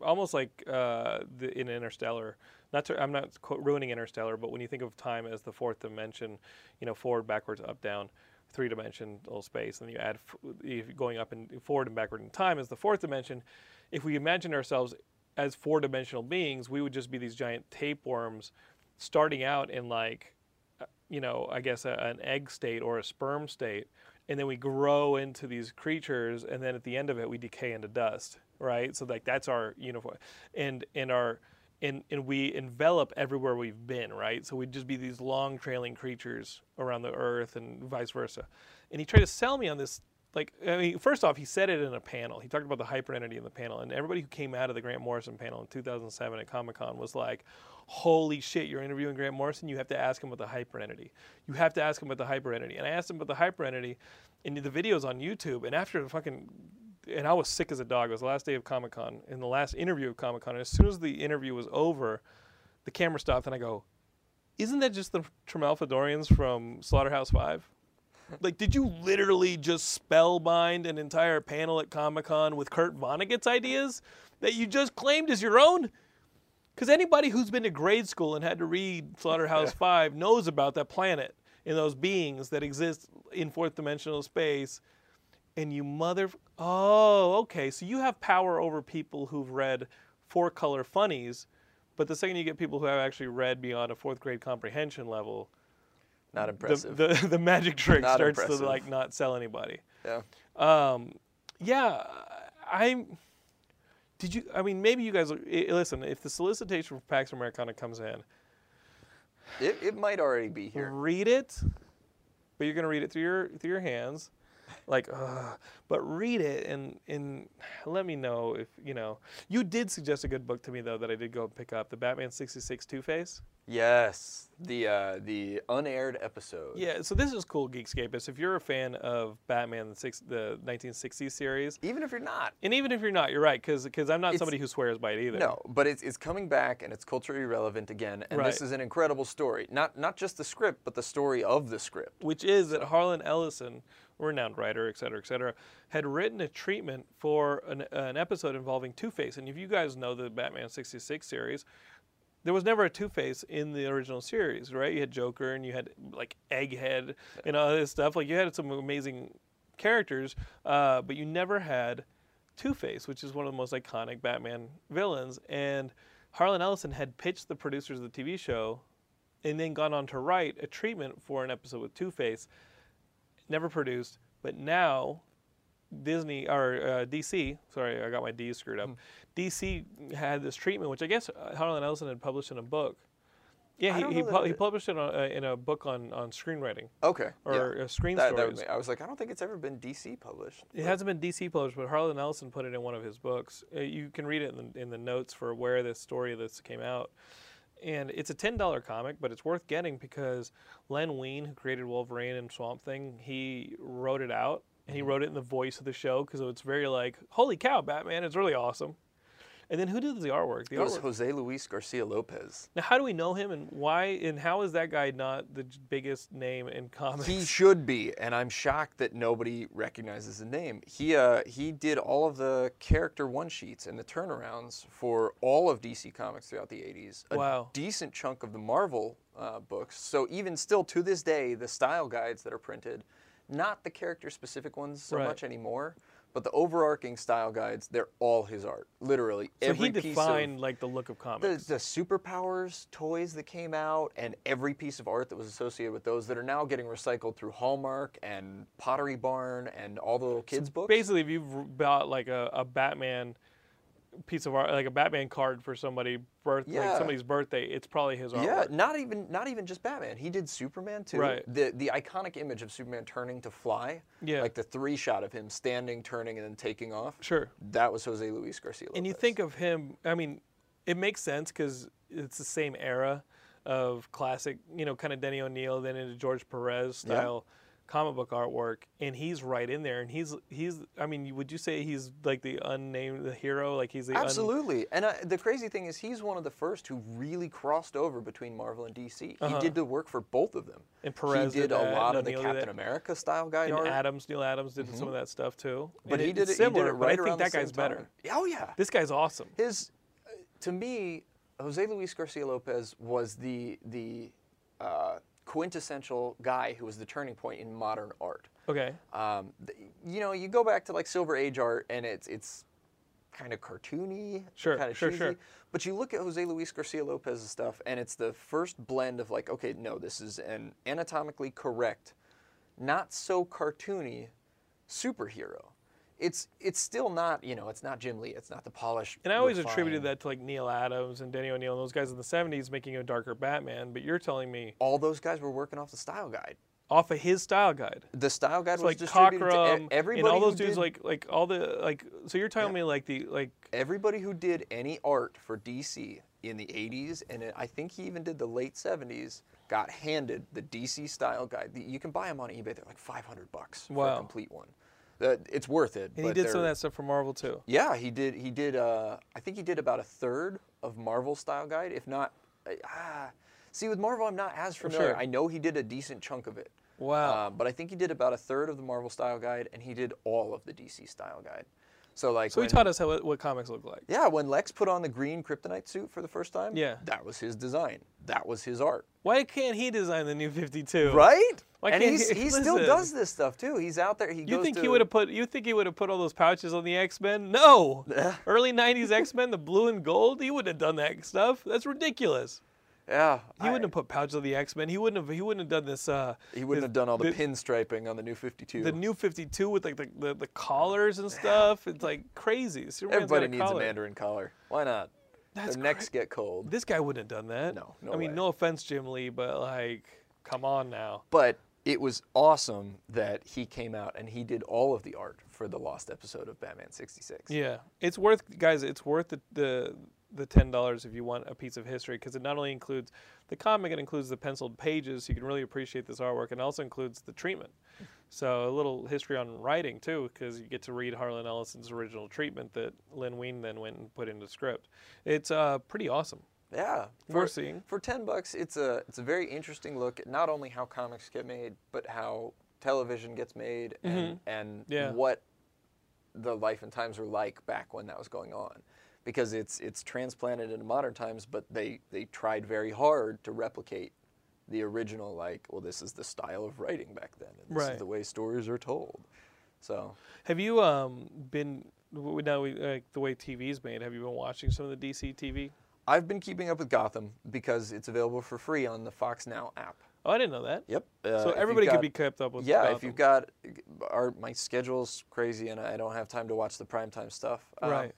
almost like uh, the, in Interstellar. Not to, I'm not ruining Interstellar, but when you think of time as the fourth dimension, you know, forward, backwards, up, down, three dimensional space, and you add going up and forward and backward in time as the fourth dimension. If we imagine ourselves as four dimensional beings, we would just be these giant tapeworms, starting out in like, you know, I guess a, an egg state or a sperm state, and then we grow into these creatures, and then at the end of it, we decay into dust, right? So like that's our uniform, and and our and and we envelop everywhere we've been, right? So we'd just be these long trailing creatures around the earth, and vice versa. And he tried to sell me on this. Like, I mean, first off, he said it in a panel. He talked about the hyper entity in the panel, and everybody who came out of the Grant Morrison panel in 2007 at Comic Con was like, "Holy shit, you're interviewing Grant Morrison. You have to ask him about the hyper entity. You have to ask him about the hyper entity." And I asked him about the hyper entity, and the videos on YouTube. And after the fucking and I was sick as a dog. It was the last day of Comic Con, in the last interview of Comic Con. And as soon as the interview was over, the camera stopped, and I go, "Isn't that just the Tremalfadorians from Slaughterhouse Five? Like, did you literally just spellbind an entire panel at Comic Con with Kurt Vonnegut's ideas that you just claimed as your own?" Because anybody who's been to grade school and had to read Slaughterhouse Five knows about that planet and those beings that exist in fourth dimensional space. And you mother oh okay. So you have power over people who've read four color funnies But the second you get people who have actually read beyond a fourth grade comprehension level, Not impressive. the the magic trick Not starts impressive. to like not sell anybody. yeah. Um, yeah, I'm. Did you? I mean, maybe you guys. Listen, if the solicitation for Pax Americana comes in, It, it might already be here. read it, but you're gonna read it through your through your hands, like, ugh, but read it and and let me know if you know. You did suggest a good book to me though that I did go and pick up, the Batman '66 Two Face. Yes. The uh, the unaired episode. Yeah, so this is cool, Geekscapists. If you're a fan of Batman the six the 1960s series, Even if you're not. and even if you're not, you're right, because because I'm not It's- somebody who swears by it either. No, but it's, it's coming back and it's culturally relevant again. And this is an incredible story. Not not just the script, but the story of the script. which is that Harlan Ellison, renowned writer, et cetera, et cetera, had written a treatment for an, an episode involving Two Face. And if you guys know the Batman 66 series, there was never a Two Face in the original series, right? You had Joker and you had like Egghead and all this stuff. Like you had some amazing characters, uh, but you never had Two Face, which is one of the most iconic Batman villains. And Harlan Ellison had pitched the producers of the TV show and then gone on to write a treatment for an episode with Two Face. Never produced, but now Disney or uh, DC, sorry, I got my D's screwed Hmm. up. DC had this treatment, which I guess Harlan Ellison had published in a book. Yeah, he he, pu- he published it on, uh, in a book on, on screenwriting Okay. or yeah. uh, screen That- that stories. make- I was like, I don't think it's ever been DC published. It hasn't been DC published, but Harlan Ellison put it in one of his books. Uh, you can read it in the, in the notes for where this story of this came out. And it's a ten dollar comic, but it's worth getting because Len Wein, who created Wolverine and Swamp Thing, he wrote it out and he wrote it in the voice of the show because it's very like, holy cow, Batman! It's really awesome. And then who did the artwork? The It was. Jose Luis Garcia Lopez. Now, how do we know him, and why, and how is that guy not the biggest name in comics? He should be, and I'm shocked that nobody recognizes the name. He uh, he did all of the character one sheets and the turnarounds for all of DC Comics throughout the 80s. A Wow. decent chunk of the Marvel uh, books. So even still to this day, the style guides that are printed, not the character specific ones so Right. much anymore, but the overarching style guides, they're all his art. Literally so every he piece defined of like the look of the, comics. the superpowers toys that came out and every piece of art that was associated with those that are now getting recycled through Hallmark and Pottery Barn and all the little kids books. Basically, if you've bought like a, a Batman piece of art, like a Batman card for somebody birth, like somebody's birthday, it's probably his artwork. yeah, not even not even just Batman. He did Superman too. Right. The the iconic image of Superman turning to fly. Yeah. Like the three shot of him standing, turning, and then taking off. Sure. That was Jose Luis Garcia. And you think of him, I mean, it makes sense because it's the same era of classic, you know, kind of Denny O'Neil, then into George Perez Yeah. Comic book artwork, and he's right in there. And he's he's, I mean, would you say he's like the unnamed the hero? Like he's the un- Absolutely. and uh, the crazy thing is, he's one of the first who really crossed over between Marvel and DC. Uh-huh. He did the work for both of them. And Perez he did, did a that, lot of the Captain. America style guide and art. Adams, Neil Adams did some of that stuff too. but he it- did it. similar, he did it right but I think that guy's same better. time. Oh yeah. This guy's awesome. His, uh, to me, Jose Luis Garcia Lopez was the the uh, quintessential guy who was the turning point in modern art. Okay. Um, you know, you go back to like Silver Age art, and it's it's kind of cartoony, Sure, kind of sure, cheesy. sure. But you look at Jose Luis Garcia Lopez's stuff, and it's the first blend of like, okay, no, this is an anatomically correct, not so cartoony superhero. It's it's still not you know it's not Jim Lee, it's not the polish. And I always refined- attributed that to like Neil Adams and Denny O'Neil and those guys in the 70s making a darker Batman, but you're telling me All those guys were working off the style guide. off of his style guide. The style guide It's was like distributed to Cockrum everybody. and all those dudes did- like like all the like so you're telling me like the like everybody who did any art for DC in the 80s and it, I think he even did the late 70s got handed the DC style guide. The- You can buy them on eBay. They're like 500 bucks for a complete one. Uh, it's worth it. and he did some of that stuff for Marvel too. Yeah, he did. He did. Uh, I think he did about a third of Marvel style guide, if not. uh, Ah, see, with Marvel, I'm not as familiar. sure. I know he did a decent chunk of it. Wow. Uh, but I think he did about a third of the Marvel style guide, and he did all of the DC style guide. So like So he taught us how what comics look like. Yeah, when Lex put on the green kryptonite suit for the first time, Yeah. that was his design. That was his art. Why can't he design the new 52? Right? Why and he- he still does this stuff too. He's out there. He You goes think to, he would have put? You think he would have put all those pouches on the X Men? No. Early '90s X Men, the blue and gold. He wouldn't have done that stuff. That's ridiculous. Yeah. He wouldn't have put Pouch of the X Men. He wouldn't have. He wouldn't have done this. Uh, He wouldn't this- have done all the, the- pinstriping on the new 52. the new 52 with like the, the, the collars and stuff. It's like crazy. Superman's Everybody a needs a. Mandarin collar. Why not? That's Their necks cra- get cold. This guy wouldn't have done that. No, no I mean, way. no offense, Jim Lee, but like, come on now. But it was awesome that he came out and he did all of the art for the lost episode of Batman 66. Yeah, it's worth, guys. It's worth the the, the ten dollars if you want a piece of history because it not only includes the comic, it includes the penciled pages. So you can really appreciate this artwork, and also includes the treatment. So a little history on writing too, because you get to read Harlan Ellison's original treatment that Len Wein then went and put into script. It's uh, pretty awesome. Yeah, Worth seeing. For ten bucks, it's a it's a very interesting look at not only how comics get made, but how television gets made and and Mm-hmm. Yeah. what the life and times were like back when that was going on. Because it's it's transplanted into modern times, but they they tried very hard to replicate the original like, well, this is the style of writing back then, and this Right. is the way stories are told. So Have you um been now we, like the way TV's made? Have you been watching some of the DC TV? I've been keeping up with Gotham because it's available for free on the Fox Now app. Oh, I didn't know that. Yep. So Uh, you've everybody got- could be kept up with. yeah, Gotham. if you've got our my schedule's crazy and I don't have time to watch the primetime stuff. Um, Right.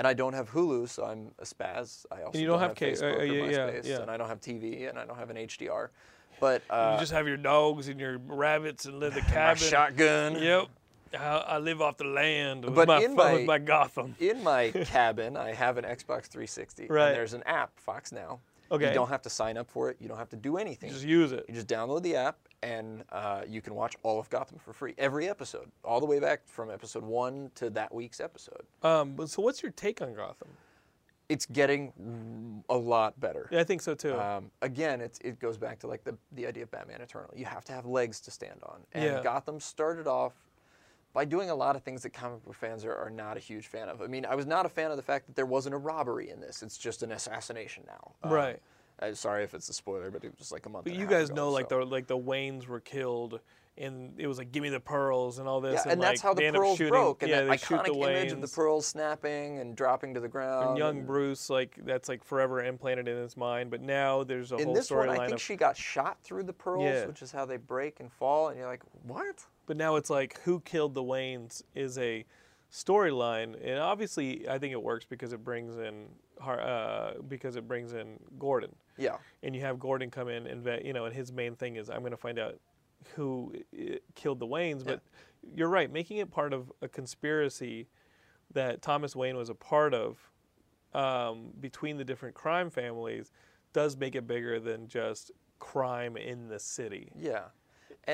And I don't have Hulu, so I'm a spaz. I also you don't don't have ca- uh, Facebook uh, or yeah, yeah, MySpace, yeah. and I don't have TV, and I don't have an HDR. But uh, you just have your dogs and your rabbits and live the my cabin. shotgun. Yep. I, live off the land with But my, in my- my Gotham. In my cabin, I have an Xbox 360, Right. and there's an app, Fox Now. Okay. You don't have to sign up for it. You don't have to do anything. You Just use it. You just download the app, and uh, you can watch all of Gotham for free, every episode, all the way back from episode one to that week's episode. Um, so what's your take on Gotham? It's getting a lot better. Yeah, I think so too. Um, again, it's, it goes back to like the, the idea of Batman Eternal. You have to have legs to stand on. And Yeah. Gotham started off by doing a lot of things that comic book fans are, are not a huge fan of. I mean, I was not a fan of the fact that there wasn't a robbery in this. It's just an assassination now. Um, Right. Uh, sorry if it's a spoiler, but it was just like a month. but and you guys ago, know, like the like the Waynes were killed, and it was like "Give me the pearls" and all this. Yeah, and that's like, how they the pearls shooting, broke, and yeah, that iconic the image of the pearls snapping and dropping to the ground. And young and Bruce, like that's like forever implanted in his mind. But now there's a in whole this one, I think of. she got shot through the pearls, Yeah. which is how they break and fall, and you're like, what? But now it's like who killed the Waynes is a storyline, and obviously I think it works because it brings in uh, because it brings in Gordon, Yeah. and you have Gordon come in and vet, you know, and his main thing is I'm going to find out who killed the Waynes. But you're right, making it part of a conspiracy that Thomas Wayne was a part of um, between the different crime families does make it bigger than just crime in the city. Yeah.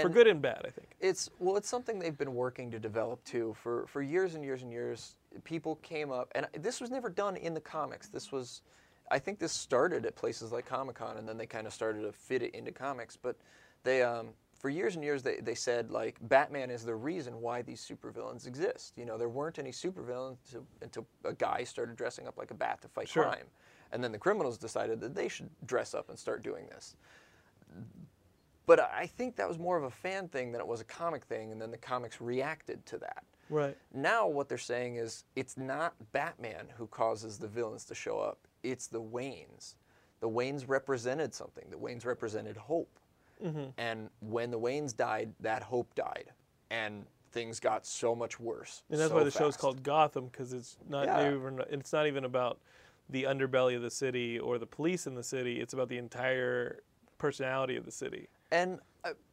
For good and bad, I think. It's well, it's something they've been working to develop too for for years and years and years. People came up, and this was never done in the comics. This was, I think, this started at places like Comic Con, and then they kind of started to fit it into comics. But they, um, for years and years, they, they said like Batman is the reason why these supervillains exist. You know, there weren't any supervillains until, until a guy started dressing up like a bat to fight Sure. crime, and then the criminals decided that they should dress up and start doing this. But I think that was more of a fan thing than it was a comic thing, and then the comics reacted to that. Right. Now, what they're saying is it's not Batman who causes the villains to show up, it's the Waynes. The Waynes represented something, the Waynes represented hope. Mm-hmm. And when the Waynes died, that hope died. And things got so much worse. And that's so why the show's fast. called Gotham because it's not Yeah. even it's not even about the underbelly of the city or the police in the city. It's about the entire personality of the city. And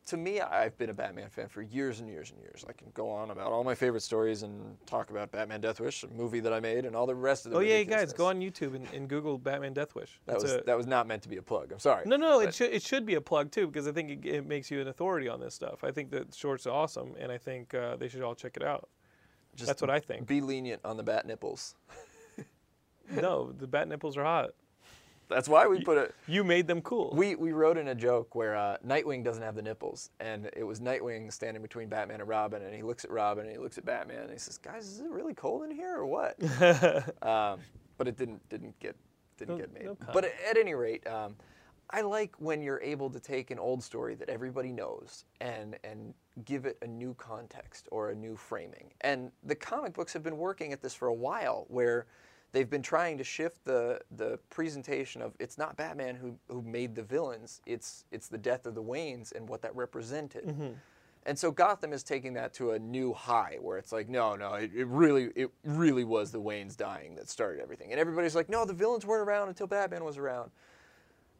to me, I've been a Batman fan for years and years and years. I can go on about all my favorite stories and talk about Batman Death Wish, a movie that I made, and all the rest of the Oh yeah, guys, go on YouTube and, and Google Batman Death Wish. That It's was a- that was not meant to be a plug. I'm sorry. no, no, it should it should be a plug too because I think it, it makes you an authority on this stuff. I think that short's are awesome, and I think uh, they should all check it out. just That's what I think. Be lenient on the bat nipples. no, the bat nipples are hot. That's why we put it. You made them cool. We we wrote in a joke where uh, Nightwing doesn't have the nipples, and it was Nightwing standing between Batman and Robin, and he looks at Robin and he looks at Batman, and he says, "Guys, is it really cold in here or what?" um, but it didn't didn't get didn't No- get made. no but at, at any rate, um, I like when you're able to take an old story that everybody knows and and give it a new context or a new framing. And the comic books have been working at this for a while, where they've been trying to shift the the presentation of it's not Batman who who made the villains, it's it's the death of the Waynes and what that represented. Mm-hmm. And so Gotham is taking that to a new high, where it's like, no, no, it, it really, it really was the Waynes dying that started everything, and everybody's like, no, the villains weren't around until Batman was around.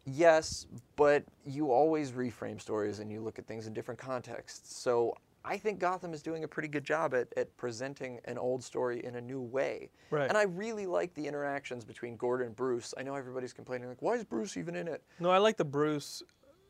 Yes, but you always reframe stories and you look at things in different contexts. So I think Gotham is doing a pretty good job at, at presenting an old story in a new way. Right. And I really like the interactions between Gordon and Bruce. I know everybody's complaining, like, why is Bruce even in it? no, I like the Bruce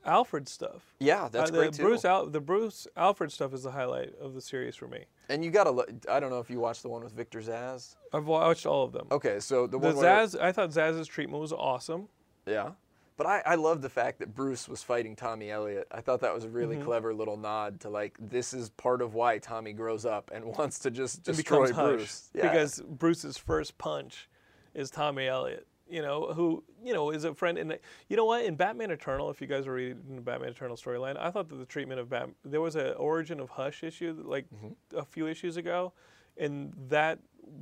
Alfred stuff. Yeah, that's Uh, the great too. Bruce Al- the Bruce Alfred stuff is the highlight of the series for me. and you gotta, look, I don't know if you watched the one with Victor Zsasz. I've watched all of them. Okay, so the the one Zsasz, I thought Zsasz's treatment was awesome. Yeah. But I, I love the fact that Bruce was fighting Tommy Elliot. I thought that was a really Mm-hmm. clever little nod to like this is part of why Tommy grows up and wants to just destroy Bruce. Yeah. because Bruce's first punch is Tommy Elliott. You know who you know is a friend, and you know what in Batman Eternal, if you guys are reading the Batman Eternal storyline, I thought that the treatment of Batman there was an origin of Hush issue like Mm-hmm. a few issues ago, and that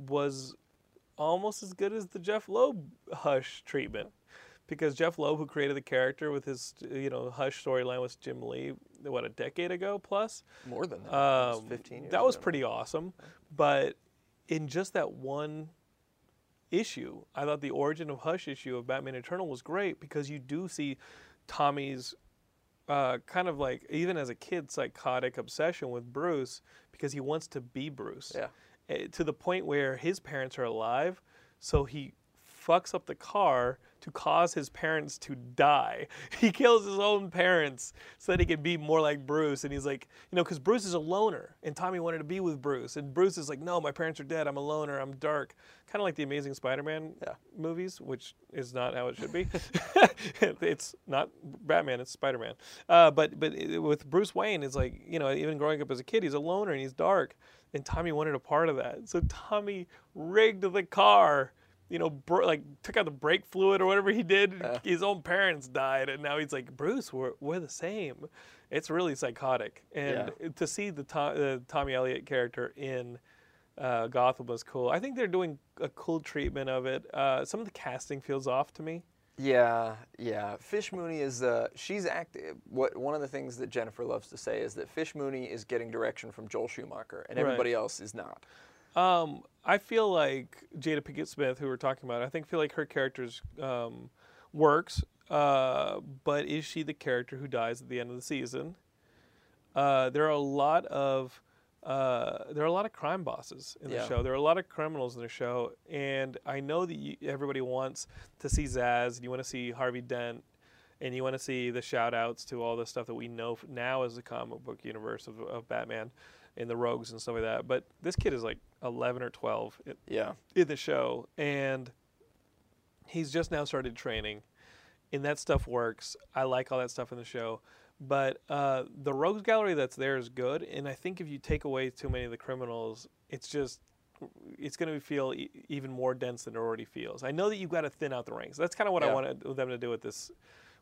was almost as good as the Jeph Loeb Hush treatment. Because Jeph Loeb, who created the character with his, you know, Hush storyline with Jim Lee, what a decade ago plus, more than that. Was um, 15 years that was ago. pretty awesome. But in just that one issue, I thought the origin of Hush issue of Batman Eternal was great because you do see Tommy's uh, kind of like even as a kid psychotic obsession with Bruce because he wants to be Bruce. Yeah. Eh, To the point where his parents are alive, so he fucks up the car to cause his parents to die. He kills his own parents so that he can be more like Bruce. And he's like, you know, because Bruce is a loner, and Tommy wanted to be with Bruce, and Bruce is like, no, my parents are dead. I'm a loner. I'm dark. Kind of like the Amazing Spider-Man Yeah. movies, which is not how it should be. it's not Batman. It's Spider-Man. Uh, but but it- with Bruce Wayne, it's like you know, even growing up as a kid, he's a loner and he's dark. And Tommy wanted a part of that, so Tommy rigged the car. You know, bro- like took out the brake fluid or whatever he did. His own parents died, and now he's like, Bruce, we're we're the same. It's really psychotic, and to see the, to- the Tommy Elliot character in uh, Gotham was cool. I think they're doing a cool treatment of it. Uh, some of the casting feels off to me. Yeah, yeah. Fish Mooney is uh, she's active. What one of the things that Jennifer loves to say is that Fish Mooney is getting direction from Joel Schumacher, and Right. everybody else is not. Um, I feel like Jada Pinkett Smith, who we're talking about, I think feel like her character's um, works. Uh, but is she the character who dies at the end of the season? Uh, there are a lot of uh, there are a lot of crime bosses in the Yeah. show. There are a lot of criminals in the show, and I know that you, everybody wants to see Zsasz, and you want to see Harvey Dent, and you want to see the shout outs to all the stuff that we know now as the comic book universe of, of Batman and the Rogues and stuff like that. But this kid is like 11 or 12 in, Yeah, in the show, and he's just now started training, and that stuff works. I like all that stuff in the show. But uh, the rogues gallery that's there is good, and I think if you take away too many of the criminals, it's just it's going to feel e- even more dense than it already feels. I know that you've got to thin out the ranks. That's kind of what I Yeah. wanted them to do with this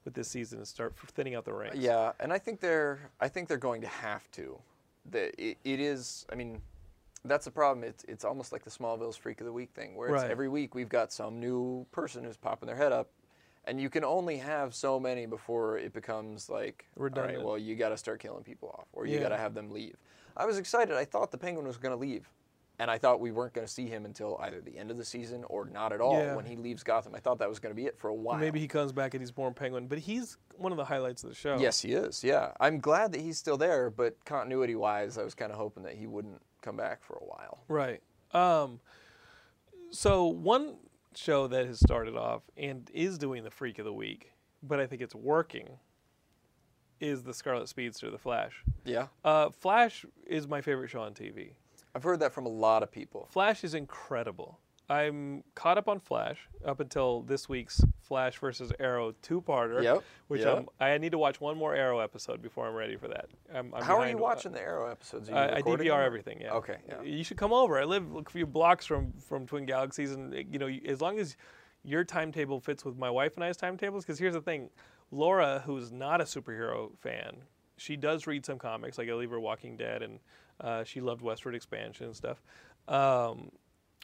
with this season and start thinning out the ranks. yeah, and I think they're I think they're going to have to. That it, it is. I mean, that's the problem. It's it's almost like the Smallville's Freak of the Week thing, where it's Right. every week we've got some new person who's popping their head up, and you can only have so many before it becomes like, all Redundant. right, well, you got to start killing people off, or you Yeah. got to have them leave. I was excited. I thought the Penguin was going to leave. And I thought we weren't going to see him until either the end of the season or not at all Yeah. when he leaves Gotham. I thought that was going to be it for a while. Maybe he comes back and he's born Penguin, but he's one of the highlights of the show. Yes, he is. Yeah, I'm glad that he's still there, but continuity-wise, I was kind of hoping that he wouldn't come back for a while. Right. Um, so one show that has started off and is doing the freak of the week, but I think it's working, is the Scarlet Speedster, The Flash. Yeah, Uh, Flash is my favorite show on TV. I've heard that from a lot of people. Flash is incredible. I'm caught up on Flash up until this week's Flash versus Arrow two-parter. Yep, Which yep. I'm, I need to watch one more Arrow episode before I'm ready for that. I'm, I'm How are you watching the Arrow episodes? Are I DVR them? everything. Yeah. Okay, yeah. You should come over. I live a few blocks from from Twin Galaxies, and you know, as long as your timetable fits with my wife and I's timetables. Because here's the thing, Laura, who's not a superhero fan, she does read some comics. Like I leave her Walking Dead, and uh, she loved Westward Expansion and stuff. Um,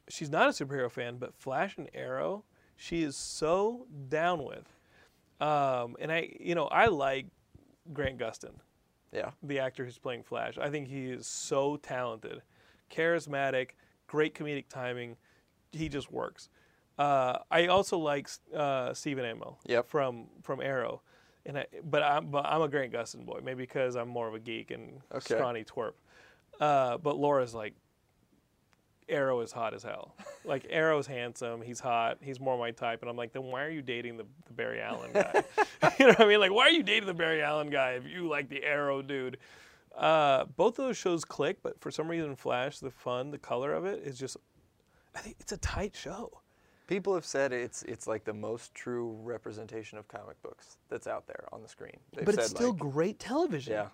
she's not a superhero fan, but Flash and Arrow, she is so down with. Um, and I, you know, I like Grant Gustin Yeah. the actor who's playing Flash. I think he is so talented, charismatic, great comedic timing. He just works. Uh, I also like uh, Stephen Amell Yep. from from Arrow, and I, but I'm but I'm a Grant Gustin boy, maybe because I'm more of a geek and Okay. scrawny twerp. Uh, but Laura's like, Arrow is hot as hell. Like Arrow's handsome, he's hot, he's more my type, and I'm like, then why are you dating the, the Barry Allen guy? you know what I mean? Like, why are you dating the Barry Allen guy if you like the Arrow dude? Uh, both of those shows click, but for some reason, Flash, the fun, the color of it is just, I think it's a tight show. People have said it's it's like the most true representation of comic books that's out there on the screen. They've but it's said, still like, great television. yeah.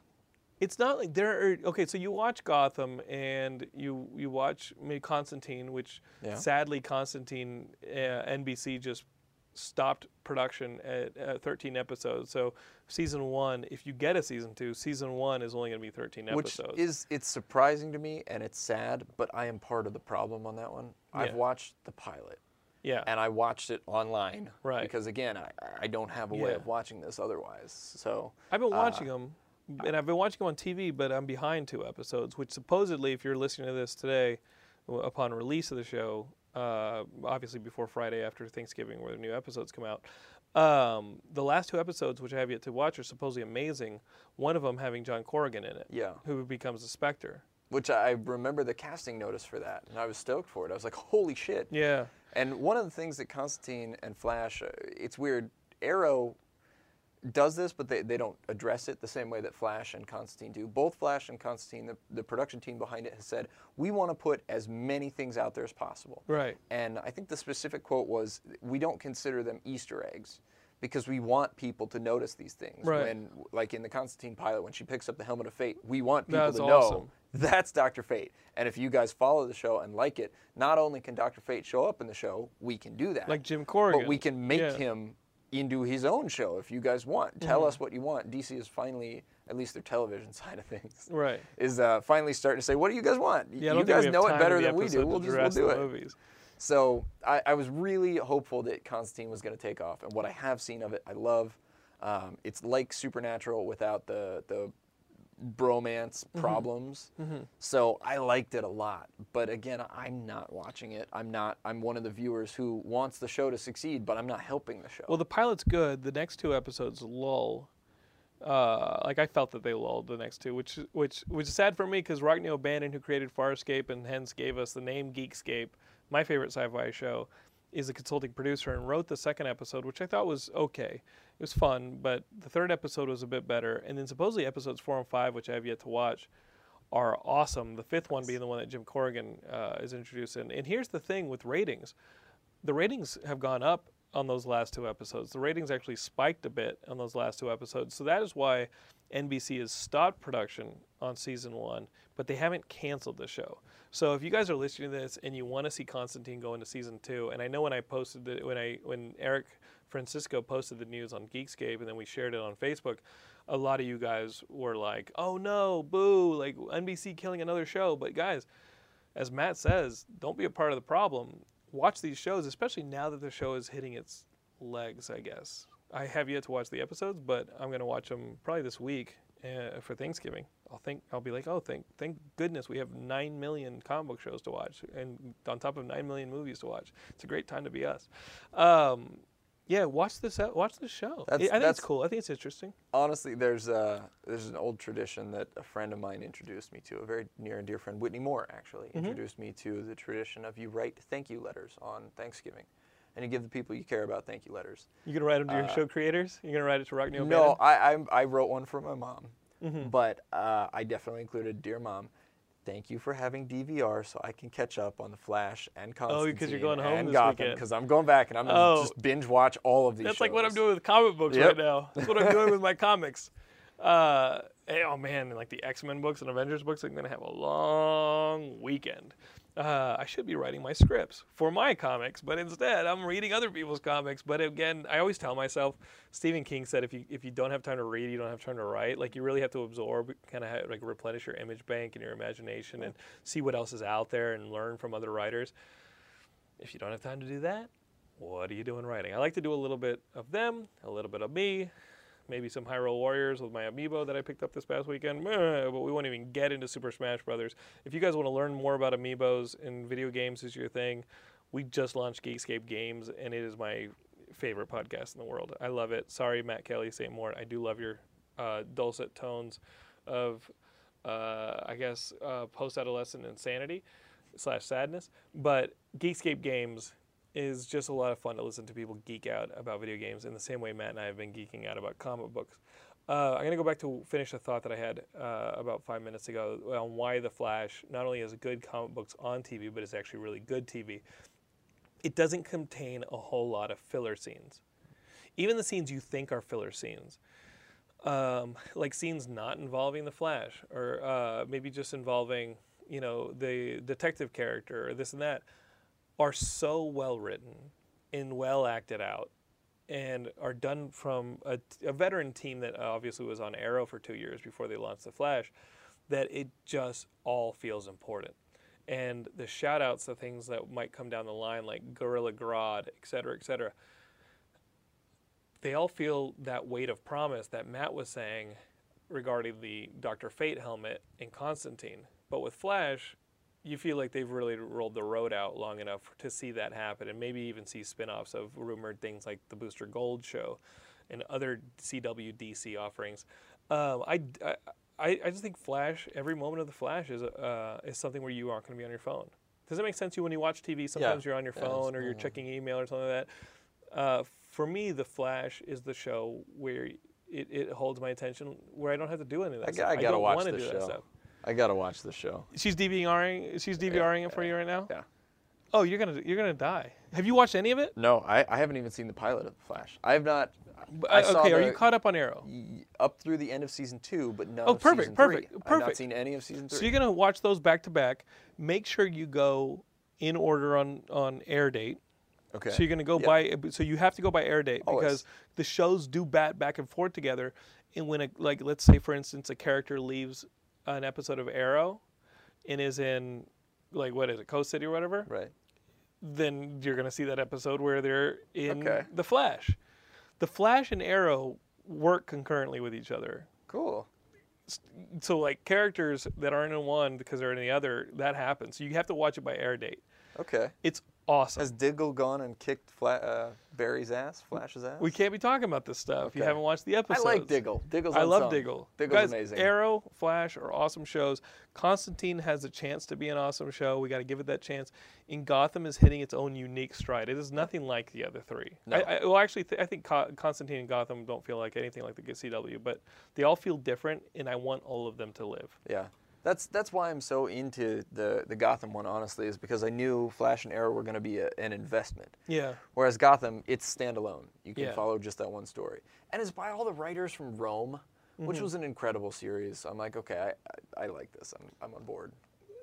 It's not like there are okay. So you watch Gotham and you you watch maybe Constantine, which Yeah. sadly Constantine uh, NBC just stopped production at uh, 13 episodes. So season one, if you get a season two, season one is only going to be 13 Which episodes. is it's surprising to me and it's sad, but I am part of the problem on that one. I've watched the pilot yeah, and I watched it online. Right. Because again, I, I don't have a way Yeah. of watching this otherwise. So I've been uh, watching them, and I've been watching them on TV, but I'm behind two episodes. Which supposedly, if you're listening to this today, upon release of the show, uh, obviously before Friday after Thanksgiving, where the new episodes come out, um, the last two episodes, which I have yet to watch, are supposedly amazing. One of them having John Corrigan in it, Yeah. who becomes a Spectre. which I remember the casting notice for that, and I was stoked for it. I was like, holy shit. Yeah, And one of the things that Constantine and Flash, uh, it's weird. Arrow does this, but they, they don't address it the same way that Flash and Constantine do. Both Flash and Constantine, the, the production team behind it, has said, we want to put as many things out there as possible. Right. And I think the specific quote was, we don't consider them Easter eggs because we want people to notice these things. Right. When, like in the Constantine pilot, when she picks up the helmet of fate, we want people That's to know awesome. that's Dr. Fate. And if you guys follow the show and like it, not only can Dr. Fate show up in the show, we can do that. like Jim Corrigan. But we can make Yeah. him into his own show if you guys want. Mm-hmm. Tell us what you want. DC is finally, at least their television side of things, Right. is uh, finally starting to say, what do you guys want? Yeah, you guys know it better than we do. We'll just we'll do it. Movies. So I, I was really hopeful that Constantine was going to take off, and what I have seen of it, I love. Um, it's like Supernatural without the the bromance Mm-hmm. problems. So I liked it a lot. But again, I'm not watching it. I'm not. I'm one of the viewers who wants the show to succeed, but I'm not helping the show. Well, the pilot's good. The next two episodes lull. Uh, like I felt that they lulled the next two, which which which is sad for me because Rockne O'Bannon, who created Farscape and hence gave us the name Geekscape, my favorite sci-fi show, is a consulting producer and wrote the second episode, which I thought was okay. It was fun, but the third episode was a bit better. And then supposedly episodes four and five, which I have yet to watch, are awesome. The fifth one being the one that Jim Corrigan uh, is introduced in. And here's the thing with ratings the ratings have gone up on those last two episodes. The ratings actually spiked a bit on those last two episodes. So that is why NBC has stopped production on season one, but they haven't canceled the show. So if you guys are listening to this and you want to see Constantine go into season two, and I know when I posted it, when I when Eric Francisco posted the news on Geekscape and then we shared it on Facebook, a lot of you guys were like, "Oh no, boo! Like NBC killing another show." But guys, as Matt says, don't be a part of the problem. Watch these shows, especially now that the show is hitting its legs, I guess. I have yet to watch the episodes, but I'm going to watch them probably this week uh, for Thanksgiving. I'll think I'll be like, "Oh, thank thank goodness we have 9 million comic book shows to watch and on top of 9 million movies to watch. It's a great time to be us." Um, yeah, watch this watch this show. I That's- think that's- it's cool. I think it's interesting. Honestly, there's uh, there's an old tradition that a friend of mine introduced me to. A very near and dear friend, Whitney Moore, actually Mm-hmm. introduced me to the tradition of you write thank you letters on Thanksgiving, and you give the people you care about thank you letters. You gonna write them to your show creators? You gonna write it to Rockne O'Bannon? No, I, I I wrote one for my mom, Mm-hmm. but uh, I definitely included dear mom. Thank you for having DVR so I can catch up on the Flash and Constantine Oh, because you're going home and this Gotham because I'm going back and I'm gonna Oh. just binge watch all of these. That's like what I'm doing with comic books Yep. right now. That's what I'm doing with my comics. Uh, eh, oh man, and like the X Men books and Avengers books, I'm gonna have a long weekend. Uh, I should be writing my scripts for my comics, but instead I'm reading other people's comics. But again, I always tell myself, Stephen King said, if you if you don't have time to read, you don't have time to write. Like you really have to absorb, kind of like replenish your image bank and your imagination, and see what else is out there and learn from other writers. If you don't have time to do that, what are you doing writing? I like to do a little bit of them, a little bit of me, maybe some Hyrule Warriors with my amiibo that I picked up this past weekend. But we won't even get into Super Smash Brothers. If you guys want to learn more about amiibos and video games is your thing, we just launched Geekscape Games, and it is my favorite podcast in the world. I love it. Sorry, Matt Kelly, St. more. I do love your uh, dulcet tones of, uh, I guess, uh, post-adolescent insanity slash sadness. But Geekscape Games is just a lot of fun to listen to people geek out about video games in the same way Matt and I have been geeking out about comic books. Uh, I'm going to go back to finish a thought that I had uh, about five minutes ago on why The Flash not only has good comic books on TV, but it's actually really good TV. It doesn't contain a whole lot of filler scenes. Even the scenes you think are filler scenes, um, like scenes not involving the Flash, or uh, maybe just involving, you know, the detective character or this and that, are so well written and well acted out, and are done from a, a veteran team that uh, obviously was on Arrow for two years before they launched the Flash, that it just all feels important. And the shout outs to things that might come down the line, like Gorilla Grodd, et cetera, et cetera, they all feel that weight of promise that Matt was saying regarding the Dr. Fate helmet in Constantine. But with Flash, you feel like they've really rolled the road out long enough to see that happen and maybe even see spin offs of rumored things like the Booster Gold show and other CW DC offerings. Um, I, I, I I just think Flash, every moment of the Flash is, uh, is something where you aren't going to be on your phone. Does it make sense to you when you watch TV? Sometimes you're on your Yeah, phone or you're checking email or something like that. Uh, for me, The Flash is the show where it, it holds my attention, where I don't have to do any of that I, stuff. got- I gotta watch wanna the do that show. I gotta watch the show. She's DVRing. She's DVRing it for you right now. Yeah. Oh, you're gonna you're gonna die. Have you watched any of it? No, I, I haven't even seen the pilot of the Flash. I have not. I uh, okay, are you caught up on Arrow? up through the end of season two, but no. Oh, perfect, perfect, three. I've not perfect. seen any of season three. So you're gonna watch those back to back. Make sure you go in order on on air date. okay. So you're gonna go Yeah. by. So you have to go by air date Always. because the shows do bat back and forth together. And when a like let's say for instance a character leaves an episode of Arrow, and is in like what is it Coast City or whatever, Right. then you're gonna see that episode where they're in Okay. the Flash. The Flash and Arrow work concurrently with each other. Cool. So like characters that aren't in one because they're in the other, that happens. So you have to watch it by air date. Okay. It's awesome. Has Diggle gone and kicked Fla- uh, Barry's ass, Flash's ass? we can't be talking about this stuff. if You haven't watched the episode. I like Diggle. Diggle's I love unsung. Diggle. Diggle's Guys, amazing. Arrow, Flash are awesome shows. Constantine has a chance to be an awesome show. We got to give it that chance. In Gotham is hitting its own unique stride. It is nothing like the other three. No. I, I, well, actually, th- I think Co- Constantine and Gotham don't feel like anything like the CW, but they all feel different, and I want all of them to live. Yeah. That's that's why I'm so into the the Gotham one. Honestly, is because I knew Flash and Arrow were going to be a, an investment. Yeah. Whereas Gotham, it's standalone. You can Yeah. follow just that one story, and it's by all the writers from Rome, which Mm-hmm. was an incredible series. I'm like, okay, I, I, I like this. I'm I'm on board.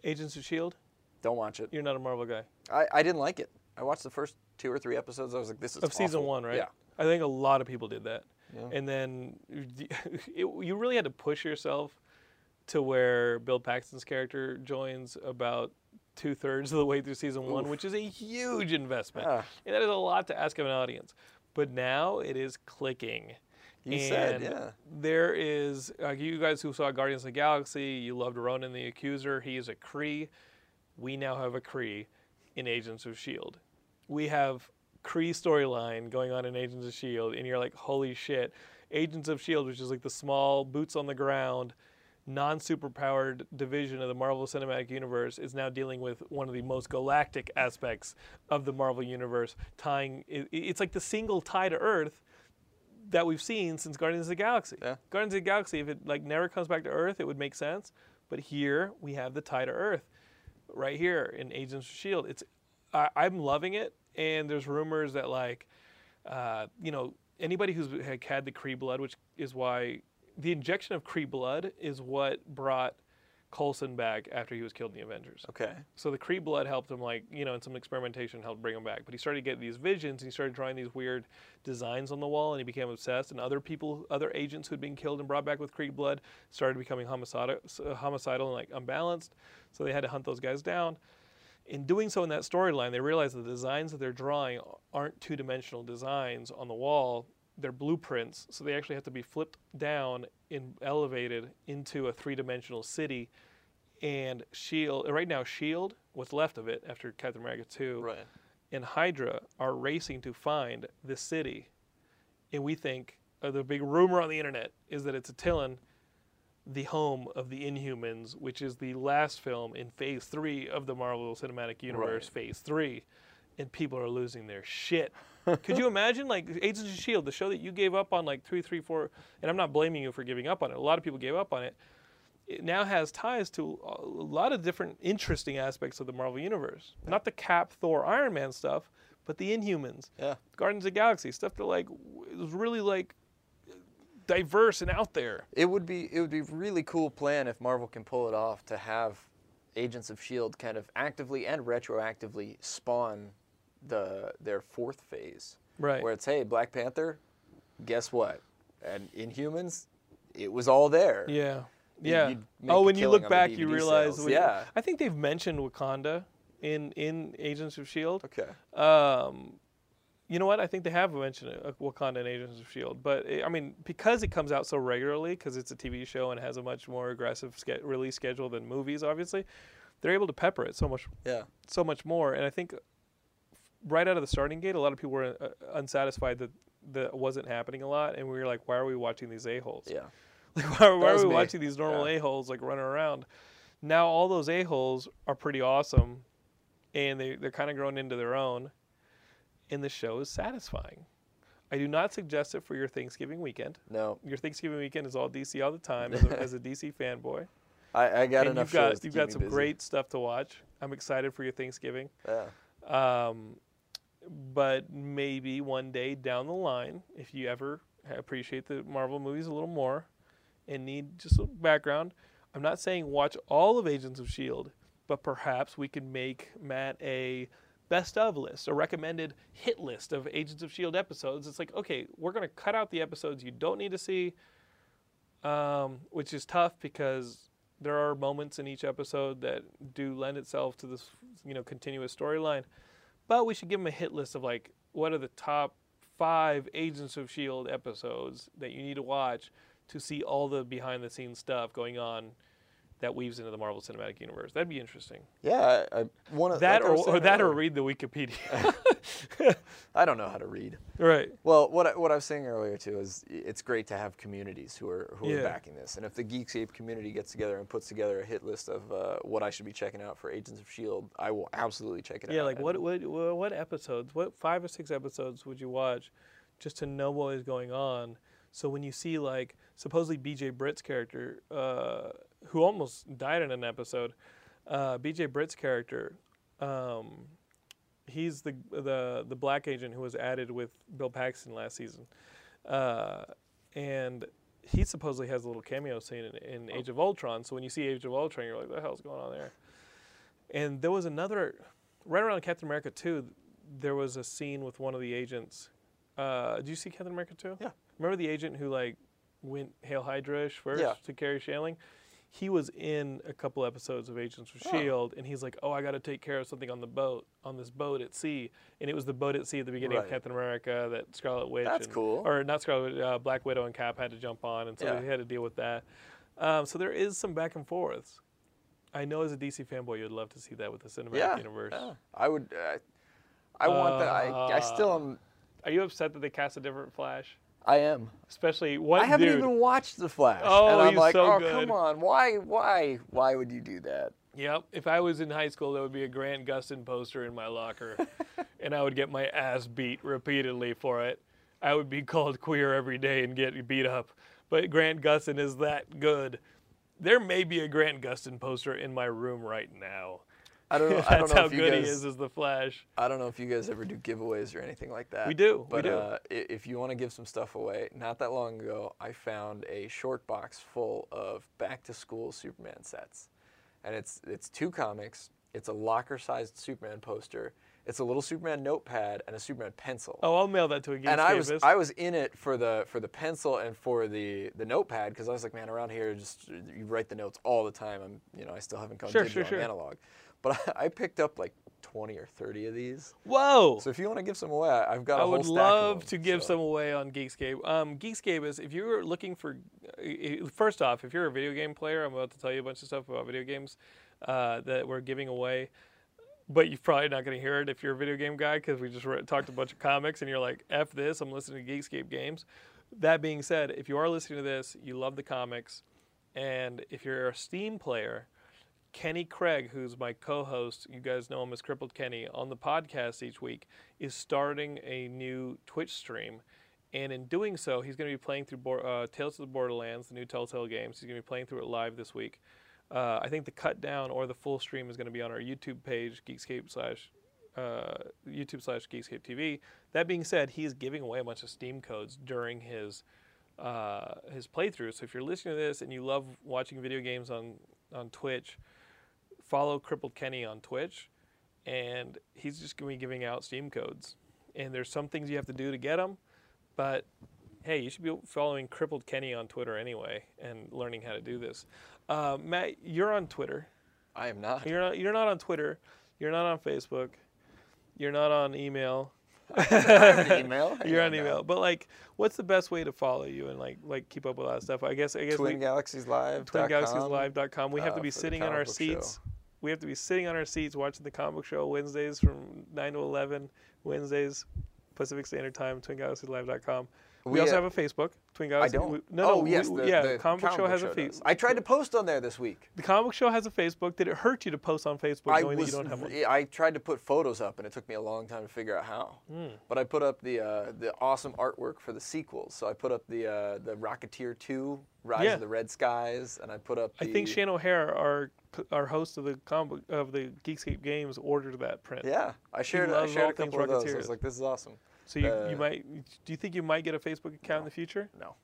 Agents of Shield. Don't watch it. You're not a Marvel guy. I, I didn't like it. I watched the first two or three episodes. I was like, this is of season one, right? Yeah. I think a lot of people did that. Yeah. And then it, you really had to push yourself to where Bill Paxton's character joins about two thirds of the way through season one, which is a huge investment. Ah. And that is a lot to ask of an audience. But now it is clicking. You said, yeah. There is, uh, you guys who saw Guardians of the Galaxy, you loved Ronan the Accuser. He is a Kree. We now have a Kree in Agents of S.H.I.E.L.D. We have Kree storyline going on in Agents of S.H.I.E.L.D., and you're like, holy shit. Agents of S.H.I.E.L.D., which is like the small, boots on the ground, non superpowered division of the Marvel Cinematic Universe, is now dealing with one of the most galactic aspects of the Marvel Universe, tying, it, it's like the single tie to Earth that we've seen since Guardians of the Galaxy. Yeah. Guardians of the Galaxy, if it like never comes back to Earth, it would make sense. But here we have the tie to Earth, right here in Agents of Shield. It's I, I'm loving it, and there's rumors that like, uh, you know, anybody who's had, had the Kree blood, which is why the injection of Kree blood is what brought Coulson back after he was killed in the Avengers. Okay. So the Kree blood helped him, like you know, in some experimentation helped bring him back. But he started getting these visions, and he started drawing these weird designs on the wall, and he became obsessed. And other people, other agents who had been killed and brought back with Kree blood, started becoming homicidal, uh, homicidal and like unbalanced. So they had to hunt those guys down. In doing so in that storyline, they realized the designs that they're drawing aren't two-dimensional designs on the wall; they're blueprints. So they actually have to be flipped down and elevated into a three-dimensional city and Shield right now Shield, what's left of it after Captain America 2 Right. and Hydra are racing to find this city. And we think uh, the big rumor on the internet is that it's Attilan, the home of the Inhumans, which is the last film in phase 3 of the Marvel Cinematic Universe, Right. phase 3. And people are losing their shit. Could you imagine, like Agents of Shield, the show that you gave up on, like three, three, four, and I'm not blaming you for giving up on it. A lot of people gave up on it it now has ties to a lot of different interesting aspects of the Marvel Universe. Not the Cap, Thor, Iron Man stuff, but the Inhumans, Yeah. Guardians of the Galaxy stuff that like was really like diverse and out there. It would be it would be a really cool plan if Marvel can pull it off to have Agents of Shield kind of actively and retroactively spawn the their fourth phase. Right. Where it's hey, Black Panther, guess what? And Inhumans, it was all there. Yeah, yeah. Oh, when you look back, you realize. sales. Yeah. I think they've mentioned Wakanda in in Agents of Shield. Okay. Um, you know what? I think they have mentioned it, uh, Wakanda and Agents of Shield, but eh, I mean, because it comes out so regularly, because it's a TV show and has a much more aggressive ske- release schedule than movies, obviously, they're able to pepper it so much, Yeah. so much more. And I think right out of the starting gate, a lot of people were uh, unsatisfied that that wasn't happening a lot, and we were like, why are we watching these a holes? Yeah. Like, why, why are we me. watching these normal Yeah. a-holes like running around? Now all those a-holes are pretty awesome, and they, they're kind of growing into their own, and the show is satisfying. I do not suggest it for your Thanksgiving weekend. No. Your Thanksgiving weekend is all DC all the time as a, as a DC fanboy. I, I got and enough you've got you've got me some busy. great stuff to watch. I'm excited for your Thanksgiving. Yeah. Um, but maybe one day down the line, if you ever appreciate the Marvel movies a little more and need just a background, I'm not saying watch all of Agents of S.H.I.E.L.D., but perhaps we could make Matt a best of list, a recommended hit list of Agents of S.H.I.E.L.D. Episodes. It's like, okay, we're going to cut out the episodes you don't need to see, um, which is tough because there are moments in each episode that do lend itself to this, you know, continuous storyline. But we should give them a hit list of like what are the top five Agents of Shield episodes that you need to watch to see all the behind the scenes stuff going on that weaves into the Marvel Cinematic Universe. That'd be interesting. Yeah. I, I one of That like or, or that or read the Wikipedia. I don't know how to read. right. Well, what I, what I was saying earlier too is it's great to have communities who are who Yeah. are backing this, and if the Geekscape community gets together and puts together a hit list of uh, what I should be checking out for Agents of Shield, I will absolutely check it Yeah, out. Yeah, like what, what what what episodes? What five or six episodes would you watch just to know what is going on? So when you see like supposedly BJ Britt's character, uh, who almost died in an episode, uh, BJ Britt's character, um, he's the the the black agent who was added with Bill Paxton last season, uh, and he supposedly has a little cameo scene in, in Age of Ultron. So when you see Age of Ultron, you're like, "What the hell's going on there?" And there was another, right around Captain America 2, there was a scene with one of the agents. Uh, did you see Captain America 2? Yeah. Remember the agent who like went Hail Hydra first Yeah. to Garry Shandling? He was in a couple episodes of Agents of S.H.I.E.L.D., and he's like, oh, I got to take care of something on the boat, on this boat at sea. And it was the boat at sea at the beginning Right. of Captain America that Scarlet Witch. That's and- cool. Or not Scarlet uh, Black Widow and Cap had to jump on, and so Yeah. they had to deal with that. Um, so there is some back and forths. I know as a DC fanboy, you'd love to see that with the cinematic yeah, universe. yeah. I would. Uh, I want that. I, I still am. Are you upset that they cast a different Flash? I am. Especially what I haven't dude? even watched the Flash, Oh, and I'm he's like, so oh good." come on, why, why, why would you do that? Yep. If I was in high school, there would be a Grant Gustin poster in my locker, and I would get my ass beat repeatedly for it. I would be called queer every day and get beat up. But Grant Gustin is that good. There may be a Grant Gustin poster in my room right now. I don't know. I don't That's know how if you good guys, he is as the Flash. I don't know if you guys ever do giveaways or anything like that. We do, we But do. Uh, if you want to give some stuff away, not that long ago, I found a short box full of back to school Superman sets, and it's it's two comics. It's a locker-sized Superman poster. It's a little Superman notepad and a Superman pencil. Oh, I'll mail that to a and I was I was in it for the for the pencil and for the the notepad because I was like, man, around here, just you write the notes all the time. I'm you know I still haven't gone Sure, digital sure, sure. analog, but I, picked up like 20 or 30 of these. Whoa! So if you want to give some away, I- I've got a I whole would stack love of them, to give so. some away on Geekscape. Um, Geekscape is if you're looking for, uh, first off, if you're a video game player, I'm about to tell you a bunch of stuff about video games uh, that we're giving away. But you're probably not going to hear it if you're a video game guy because we just re- talked a bunch of comics and you're like, F this, I'm listening to Geekscape games. That being said, if you are listening to this, you love the comics, and if you're a Steam player, Kenny Craig, who's my co-host, you guys know him as Crippled Kenny, on the podcast each week, is starting a new Twitch stream, and in doing so, he's going to be playing through Bor- uh, Tales of the Borderlands, the new Telltale games. He's going to be playing through it live this week. Uh, I think the cut down or the full stream is going to be on our YouTube page, Geekscape slash uh, YouTube slash Geekscape TV. That being said, he is giving away a bunch of Steam codes during his uh, his playthrough. So if you're listening to this and you love watching video games on on Twitch, follow Crippled Kenny on Twitch, and he's just going to be giving out Steam codes. And there's some things you have to do to get them, but hey, you should be following Crippled Kenny on Twitter anyway and learning how to do this. Uh, Matt, you're on Twitter. I am not. You're not. You're not on Twitter. You're not on Facebook. You're not on email. email. You're on email. But like, what's the best way to follow you and like like keep up with all that stuff? I guess I guess we, Twin Galaxies Live. twingalaxieslive.com. We have to uh, be sitting in our seats. show. We have to be sitting on our seats watching the comic show Wednesdays from 9 to 11, Wednesdays, Pacific Standard Time, twingalaxieslive.com. We, We, also uh, have a Facebook, Twin I don't. we- no, oh no, yes, we- the, yeah, the comic book show has a Facebook. I tried to post on there this week. The comic book show has a Facebook. Did it hurt you to post on Facebook I knowing was. that you don't have one? I tried to put photos up, and it took me a long time to figure out how. Hmm. But I put up the uh, the awesome artwork for the sequels. So I put up the uh, the Rocketeer 2, Rise Yeah. of the Red Skies, and I put up. I think Shane O'Hare, our our host of the comic of the Geekscape games, ordered that print. Yeah, I shared. I shared a couple of those. I Rocketeers. was like, this is awesome. So you, Uh, you might do you think you might get a Facebook account in the future? No.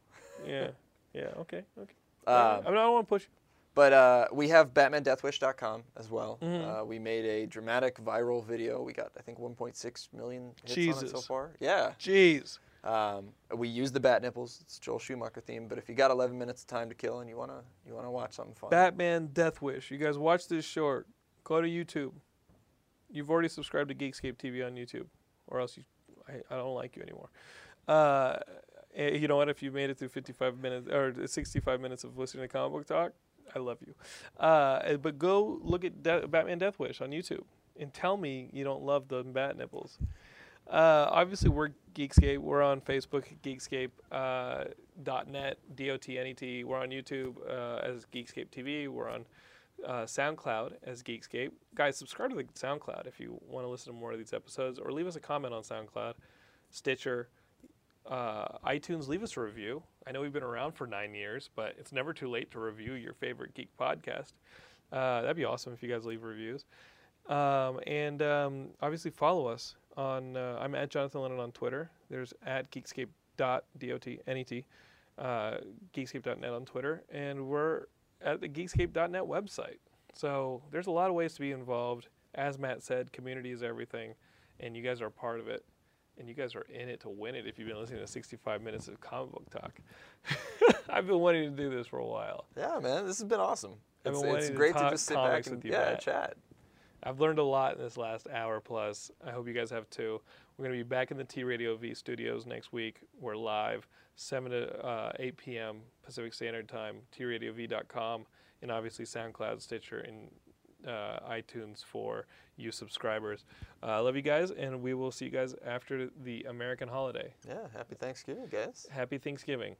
Yeah. Yeah. Okay. Okay. Um, I, mean, I don't want to push. you. But uh, we have BatmanDeathWish.com as well. Mm-hmm. Uh, we made a dramatic viral video. We got, I think, 1.6 million hits on it so far. Yeah. Jeez. Um, we use the bat nipples. It's Joel Schumacher theme. But if you got 11 minutes of time to kill and you wanna you wanna watch something fun, Batman Death Wish. You guys watch this short. Go to YouTube. You've already subscribed to Geekscape TV on YouTube, or else you, I, I don't like you anymore. Uh, eh, you know what? If you made it through 55 minutes or 65 minutes of listening to comic book talk, I love you. Uh, eh, but go look at De- Batman Death Wish on YouTube and tell me you don't love the bat nipples. Uh, obviously, we're Geekscape. We're on Facebook, Geekscape uh, dot .net, D-O-T-N-E-T. We're on YouTube uh, as Geekscape TV. We're on uh, SoundCloud as Geekscape. Guys, subscribe to the SoundCloud if you want to listen to more of these episodes, or leave us a comment on SoundCloud, Stitcher, uh, iTunes. Leave us a review. I know we've been around for nine years, but it's never too late to review your favorite geek podcast. Uh, that'd be awesome if you guys leave reviews. Um, and um, obviously follow us on. Uh, I'm at Jonathan Lennon on Twitter. There's at geekscape.dotnet, uh, geekscape.net on Twitter, and we're at the geekscape.net website. So there's a lot of ways to be involved. As Matt said, community is everything, and you guys are a part of it. And you guys are in it to win it if you've been listening to 65 minutes of comic book talk. I've been wanting to do this for a while. yeah, man, this has been awesome. It's, it's to great to just sit back and with you, yeah, Matt. chat. I've learned a lot in this last hour plus. I hope you guys have too. We're going to be back in the TradioV studios next week. We're live 7 to uh, 8 p.m. Pacific Standard Time, tradiov.com, and obviously SoundCloud, Stitcher, and uh, iTunes for you subscribers. Uh, I love you guys, and we will see you guys after the American holiday. Yeah, happy Thanksgiving, guys. Happy Thanksgiving.